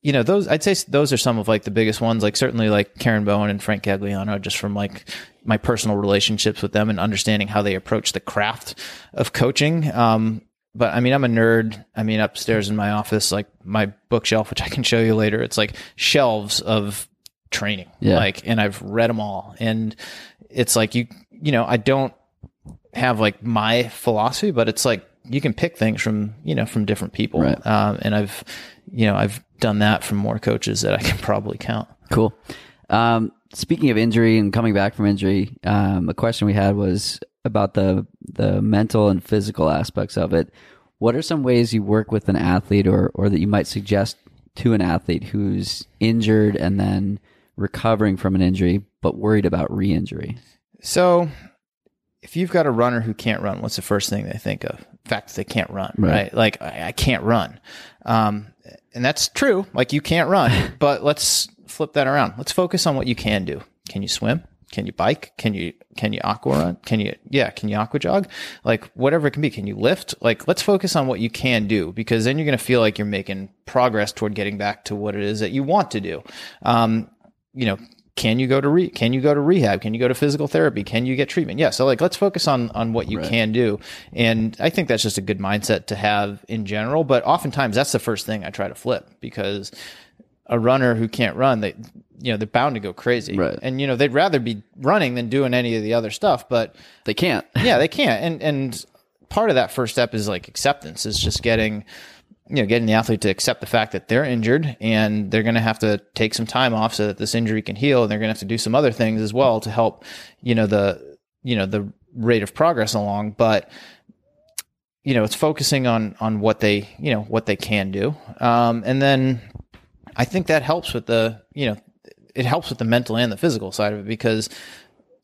[SPEAKER 2] you know those i'd say those are some of like the biggest ones. Like certainly like karen bowen and frank gagliano just from like my personal relationships with them and understanding how they approach the craft of coaching. Um but i mean i'm a nerd. I mean upstairs in my office like my bookshelf which i can show you later it's like shelves of training
[SPEAKER 1] Yeah.
[SPEAKER 2] like and i've read them all. And it's like you you know i don't have like my philosophy, but it's like you can pick things from you know from different people,
[SPEAKER 1] Right.
[SPEAKER 2] um, and I've you know I've done that from more coaches that I can probably count.
[SPEAKER 1] Cool. Um, speaking of injury and coming back from injury, um, a question we had was about the the mental and physical aspects of it. What are some ways you work with an athlete, or or that you might suggest to an athlete who's injured and then recovering from an injury but worried about re-injury?
[SPEAKER 2] So, if you've got a runner who can't run, what's the first thing they think of? The fact that they can't run,
[SPEAKER 1] Right.
[SPEAKER 2] right? Like I, I can't run, um, and that's true. Like you can't run, but let's flip that around. Let's focus on what you can do. Can you swim? Can you bike? Can you can you aqua run? Can you yeah? Can you aqua jog? Like whatever it can be. Can you lift? Like let's focus on what you can do because then you're going to feel like you're making progress toward getting back to what it is that you want to do. Um, you know, can you go to re- can you go to rehab? Can you go to physical therapy? Can you get treatment? Yeah. So like, let's focus on on what you can do, and I think that's just a good mindset to have in general. But oftentimes, that's the first thing I try to flip because a runner who can't run, they you know they're bound to go crazy,
[SPEAKER 1] Right.
[SPEAKER 2] And you know they'd rather be running than doing any of the other stuff, but
[SPEAKER 1] They can't.
[SPEAKER 2] yeah, they can't. And and part of that first step is like acceptance. Is just getting you know getting the athlete to accept the fact that they're injured and they're going to have to take some time off so that this injury can heal. And they're going to have to do some other things as well to help you know the you know the rate of progress along. But you know it's focusing on on what they you know what they can do, um, and then I think that helps with the you know it helps with the mental and the physical side of it because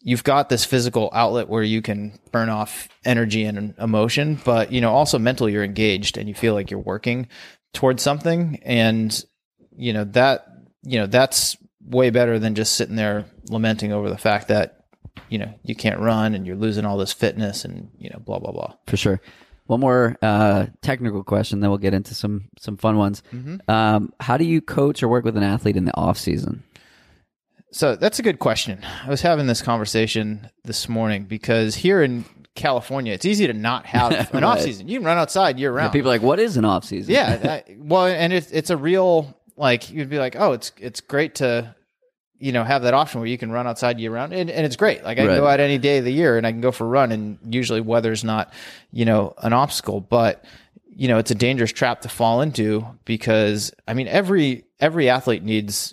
[SPEAKER 2] you've got this physical outlet where you can burn off energy and emotion, but you know, also mentally you're engaged and you feel like you're working towards something. And, you know, that, you know, that's way better than just sitting there lamenting over the fact that, you know, you can't run and you're losing all this fitness and, you know, blah, blah, blah.
[SPEAKER 1] For sure. One more uh, technical question, then we'll get into some some fun ones. Um, how do you coach or work with an athlete in the off season?
[SPEAKER 2] So that's a good question. I was having this conversation this morning because here in California, it's easy to not have an
[SPEAKER 1] Right.
[SPEAKER 2] off season. You can run outside year round.
[SPEAKER 1] People are like, what is an off season?
[SPEAKER 2] yeah. that- well, and it's it's a real like you'd be like, oh, it's it's great to you know have that option where you can run outside year round, and, and it's great. Like I can
[SPEAKER 1] Right.
[SPEAKER 2] go out any day of the year and I can go for a run, and usually weather's not you know an obstacle, but you know it's a dangerous trap to fall into because I mean every every athlete needs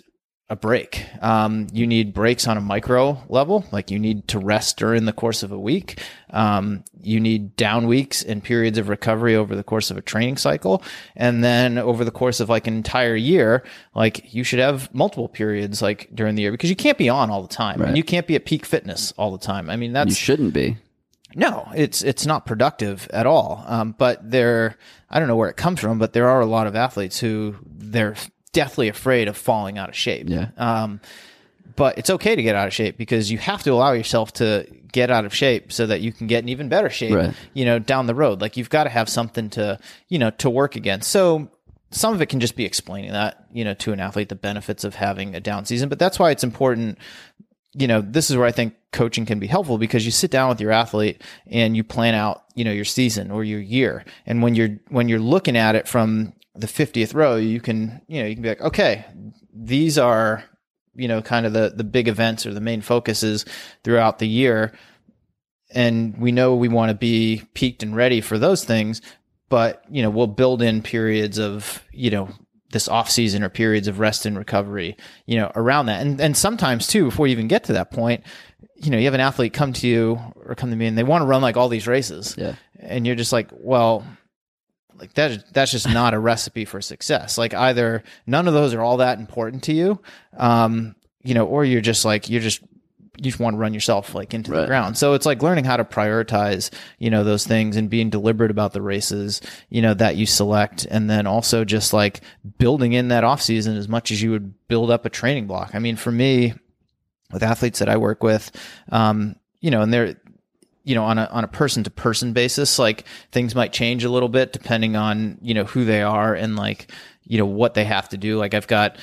[SPEAKER 2] a break. Um, you need breaks on a micro level, like you need to rest during the course of a week. Um, you need down weeks and periods of recovery over the course of a training cycle. And then over the course of like an entire year, like you should have multiple periods like during the year because you can't be on all the time
[SPEAKER 1] Right.
[SPEAKER 2] and you can't be at peak fitness all the time. I mean, that's
[SPEAKER 1] You shouldn't be.
[SPEAKER 2] no, it's it's not productive at all. Um, but there, I don't know where it comes from, but there are a lot of athletes who they're deathly afraid of falling out of shape.
[SPEAKER 1] Yeah.
[SPEAKER 2] Um, but it's okay to get out of shape because you have to allow yourself to get out of shape so that you can get in even better shape.
[SPEAKER 1] Right.
[SPEAKER 2] You know, down the road, like you've got to have something to you know to work against. So. Some of it can just be explaining that, you know, to an athlete, the benefits of having a down season. But that's why it's important you know, this is where I think coaching can be helpful because you sit down with your athlete and you plan out, you know, your season or your year. And when you're when you're looking at it from the 50th row, you can, you know, you can be like, okay, these are, you know, kind of the the big events or the main focuses throughout the year. And we know we want to be peaked and ready for those things, but you know, we'll build in periods of, you know, this off season or periods of rest and recovery, you know, around that. And and sometimes too, before you even get to that point, you know, you have an athlete come to you or come to me and they want to run like all these races.
[SPEAKER 1] Yeah.
[SPEAKER 2] And you're just like, well, like that that's just not a recipe for success. Like either none of those are all that important to you, um, you know, or you're just like you're just you just want to run yourself like into the ground. So it's like learning how to prioritize, you know, those things and being deliberate about the races, you know, that you select. And then also just like building in that off season as much as you would build up a training block. I mean, for me, with athletes that I work with, um, you know, and they're, you know, on a on a person to person basis, like things might change a little bit depending on you know who they are and like you know what they have to do. Like I've got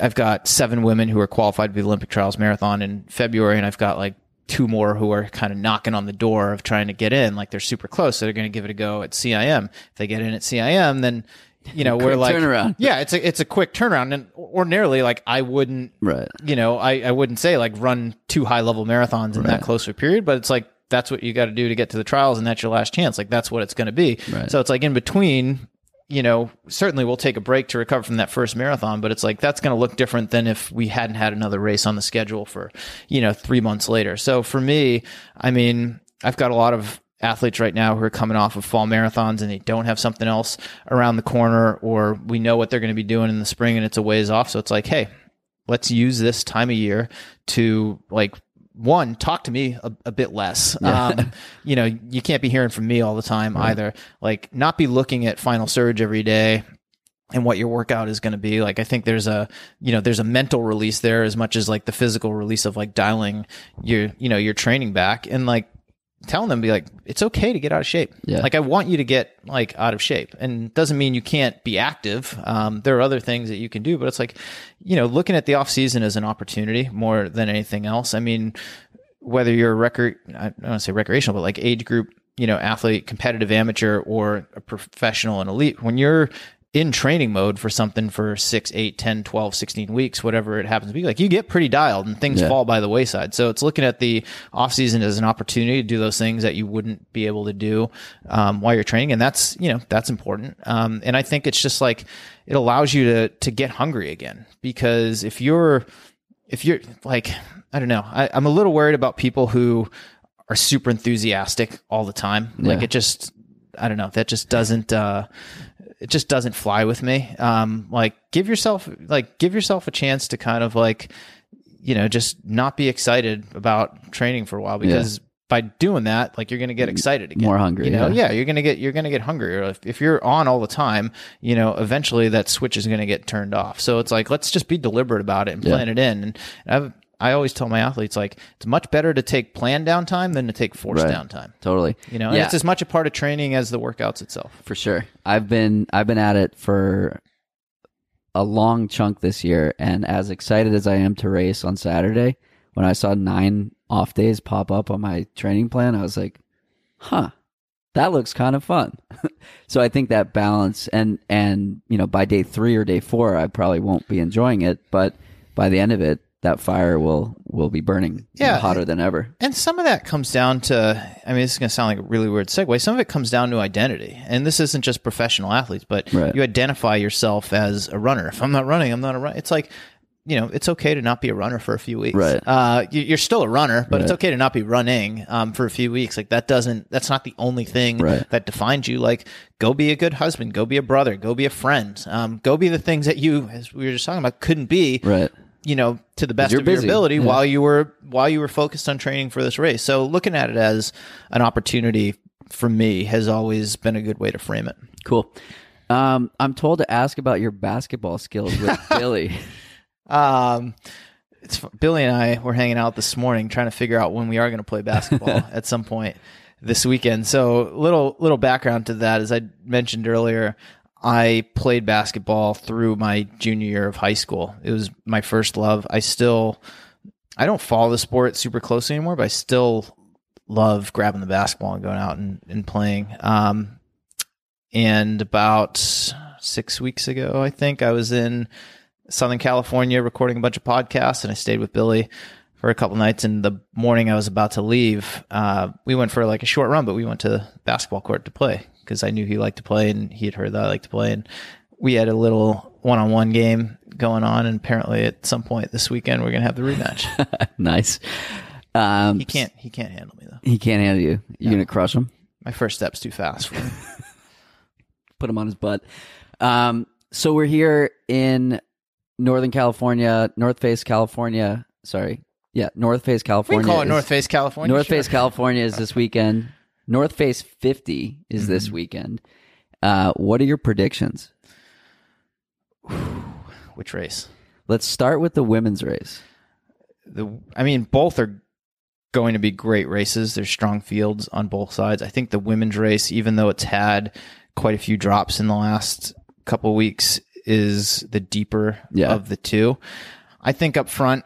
[SPEAKER 2] I've got seven women who are qualified to be the Olympic Trials Marathon in February, and I've got like two more who are kind of knocking on the door of trying to get in. Like they're super close, so they're going to give it a go at CIM. If they get in at CIM, then you know we're like
[SPEAKER 1] turnaround.
[SPEAKER 2] Yeah, it's a it's a quick turnaround, and ordinarily like I wouldn't
[SPEAKER 1] Right.
[SPEAKER 2] you know, I, I wouldn't say like run two high level marathons in that
[SPEAKER 1] Right.
[SPEAKER 2] close of a period, but it's like that's what you got to do to get to the trials, and that's your last chance. Like that's what it's going to be.
[SPEAKER 1] Right.
[SPEAKER 2] So it's like in between. You know, certainly we'll take a break to recover from that first marathon, but it's like that's going to look different than if we hadn't had another race on the schedule for, you know, three months later. So for me, I mean, I've got a lot of athletes right now who are coming off of fall marathons and they don't have something else around the corner, or we know what they're going to be doing in the spring and it's a ways off. So it's like, hey, let's use this time of year to like one talk to me a, a bit less. Um, you know you can't be hearing from me all the time either. Like not be looking at final surge every day and what your workout is going to be. Like i think there's a you know there's a mental release there as much as like the physical release of like dialing your you know your training back. And like telling them be like it's okay to get out of shape.
[SPEAKER 1] Yeah.
[SPEAKER 2] like i want you to get like out of shape. And doesn't mean you can't be active. Um, there are other things that you can do but it's like you know looking at the off season as an opportunity more than anything else. I mean whether you're a record i don't want to say recreational but like age group you know athlete competitive amateur or a professional and elite when you're in training mode for something for 6 8 10 12 16 weeks whatever it happens to be like you get pretty dialed and things
[SPEAKER 1] Yeah.
[SPEAKER 2] fall by the wayside. So it's looking at the off season as an opportunity to do those things that you wouldn't be able to do um, while you're training. And that's you know that's important. Um, and i think it's just like it allows you to to get hungry again. Because if you're if you're like i don't know. I, i'm a little worried about people who are super enthusiastic all the time. Like it just i don't know. That just doesn't uh it just doesn't fly with me um like give yourself like give yourself a chance to kind of like you know, just not be excited about training for a while because by doing that, like you're going to get excited again.
[SPEAKER 1] More hungry,
[SPEAKER 2] You know,
[SPEAKER 1] yeah.
[SPEAKER 2] yeah, you're going to get, you're going to get hungrier if, if you're on all the time, you know, eventually that switch is going to get turned off. So it's like, let's just be deliberate about it and plan it in. And I've, I always tell my athletes, like, it's much better to take planned downtime than to take forced
[SPEAKER 1] Right.
[SPEAKER 2] downtime.
[SPEAKER 1] Totally.
[SPEAKER 2] You know, and
[SPEAKER 1] yeah,
[SPEAKER 2] it's as much a part of training as the workouts itself.
[SPEAKER 1] for sure. I've been I've been at it for a long chunk this year, and as excited as I am to race on Saturday, when I saw nine off days pop up on my training plan, I was like, "Huh, that looks kind of fun." so I think that balance, and and you know, by day three or day four, I probably won't be enjoying it, but by the end of it, that fire will will be burning
[SPEAKER 2] Yeah.
[SPEAKER 1] hotter than ever.
[SPEAKER 2] And some of that comes down to, I mean, this is going to sound like a really weird segue. Some of it comes down to identity. And this isn't just professional athletes, but
[SPEAKER 1] Right.
[SPEAKER 2] you identify yourself as a runner. If I'm not running, I'm not a runner. It's like, you know, it's okay to not be a runner for a few weeks.
[SPEAKER 1] Right.
[SPEAKER 2] Uh, you- you're still a runner, but it's okay to not be running um, for a few weeks. Like that doesn't, that's not the only thing
[SPEAKER 1] Right.
[SPEAKER 2] that defines you. Like go be a good husband, go be a brother, go be a friend, um, go be the things that you, as we were just talking about, couldn't be
[SPEAKER 1] Right.
[SPEAKER 2] You know to the best of your ability
[SPEAKER 1] Yeah.
[SPEAKER 2] while you were while you were focused on training for this race so looking at it as an opportunity for me has always been a good way to frame it
[SPEAKER 1] Cool. Um, I'm told to ask about your basketball skills with Billy.
[SPEAKER 2] um it's billy and i were hanging out this morning trying to figure out when we are going to play basketball at some point this weekend so little little background to that as i mentioned earlier i played basketball through my junior year of high school it was my first love i still I don't follow the sport super closely anymore, but I still love grabbing the basketball and going out and, and playing. Um, and about six weeks ago, I think I was in Southern California recording a bunch of podcasts, and I stayed with Billy for a couple nights. And the morning I was about to leave, uh, we went for like a short run, but we went to the basketball court to play because I knew he liked to play, and he had heard that I liked to play, and we had a little one-on-one game going on, and apparently at some point this weekend we're gonna have the rematch.
[SPEAKER 1] nice. Um,
[SPEAKER 2] he can't. He can't handle me though.
[SPEAKER 1] He can't handle you. You're gonna crush him.
[SPEAKER 2] My first step's too fast for him.
[SPEAKER 1] Put him on his butt. Um, so we're here in Northern California, North Face, California. Sorry, yeah, North Face, California.
[SPEAKER 2] can call it
[SPEAKER 1] is-
[SPEAKER 2] North Face, California.
[SPEAKER 1] North
[SPEAKER 2] sure.
[SPEAKER 1] Face, California is this weekend. North Face 50 is
[SPEAKER 2] Mm-hmm.
[SPEAKER 1] this weekend. Uh, what are your predictions?
[SPEAKER 2] Which race?
[SPEAKER 1] Let's start with the women's race.
[SPEAKER 2] The. I mean, both are going to be great races. There's strong fields on both sides. I think the women's race, even though it's had quite a few drops in the last couple weeks, is the deeper
[SPEAKER 1] Yeah.
[SPEAKER 2] of the two. I think up front,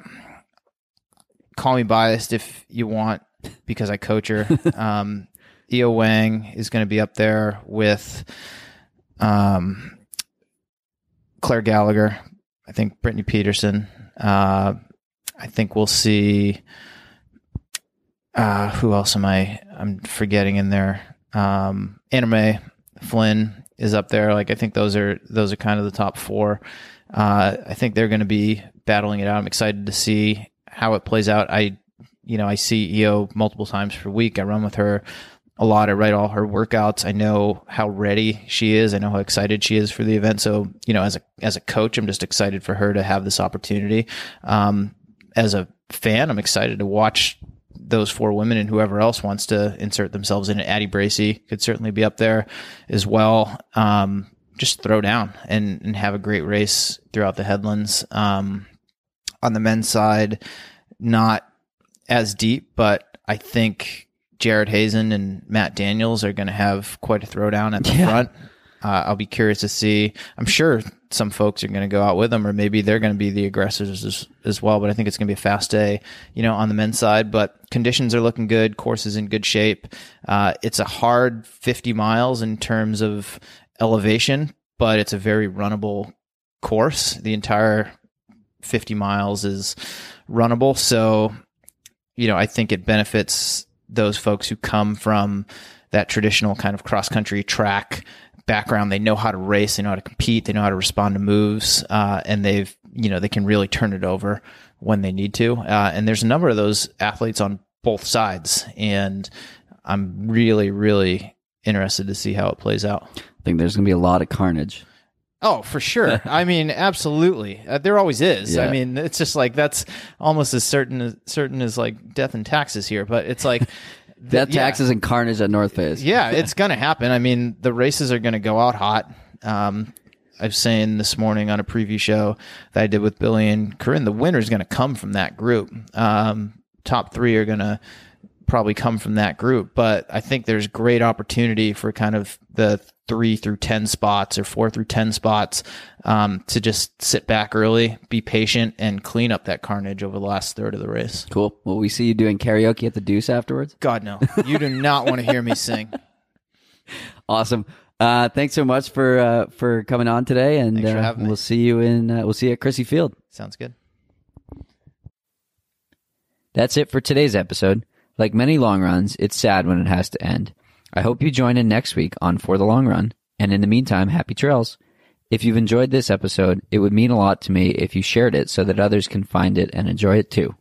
[SPEAKER 2] call me biased if you want, because I coach her. um, Yiou Wang is going to be up there with um, Claire Gallagher. I think Brittany Peterson. Uh, I think we'll see. Uh, who else am I? I'm forgetting in there. Um, Anna Mae Flynn is up there. Like I think those are those are kind of the top four. Uh, I think they're going to be battling it out. I'm excited to see how it plays out. I, you know, I see Yiou multiple times per week. I run with her a lot. I write all her workouts. I know how ready she is. I know how excited she is for the event. So, you know, as a as a coach, I'm just excited for her to have this opportunity. Um, as a fan, I'm excited to watch those four women and whoever else wants to insert themselves in it. Addie Bracy could certainly be up there as well. Um, just throw down and, and have a great race throughout the headlands. Um, on the men's side, not as deep, but I think Jared Hazen and Matt Daniels are going to have quite a throwdown at the
[SPEAKER 1] Yeah.
[SPEAKER 2] front. Uh, I'll be curious to see. I'm sure some folks are going to go out with them, or maybe they're going to be the aggressors as, as well. But I think it's going to be a fast day, you know, on the men's side. But conditions are looking good. Course is in good shape. Uh, it's a hard 50 miles in terms of elevation, but it's a very runnable course. The entire 50 miles is runnable. So, you know, I think it benefits those folks who come from that traditional kind of cross country track background. They know how to race, they know how to compete, they know how to respond to moves, uh, and they've, you know, they can really turn it over when they need to. Uh, and there's a number of those athletes on both sides. And I'm really, really interested to see how it plays out.
[SPEAKER 1] I think there's going to be a lot of carnage.
[SPEAKER 2] Oh, for sure. I mean, absolutely. Uh, there always is.
[SPEAKER 1] Yeah.
[SPEAKER 2] I mean, it's just like that's almost as certain as certain as like death and taxes here. But it's like
[SPEAKER 1] Death,
[SPEAKER 2] yeah.
[SPEAKER 1] taxes, and carnage at North Face.
[SPEAKER 2] Yeah, it's gonna happen. I mean, the races are gonna go out hot. Um, I was saying this morning on a preview show that I did with Billy and Corinne, the winner is gonna come from that group. Um, top three are gonna probably come from that group, but I think there's great opportunity for kind of the three through 10 spots or four through 10 spots um, to just sit back early, be patient, and clean up that carnage over the last third of the race.
[SPEAKER 1] Cool. Well, we see you doing karaoke at the Deuce afterwards.
[SPEAKER 2] God, no. You do not want to hear me sing.
[SPEAKER 1] Awesome. Uh, thanks so much for uh, for coming on today, and uh, we'll see you in uh, we'll see you at Crissy Field.
[SPEAKER 2] Sounds good.
[SPEAKER 1] That's it for today's episode. Like many long runs, it's sad when it has to end. I hope you join in next week on For the Long Run, and in the meantime, happy trails. If you've enjoyed this episode, it would mean a lot to me if you shared it so that others can find it and enjoy it too.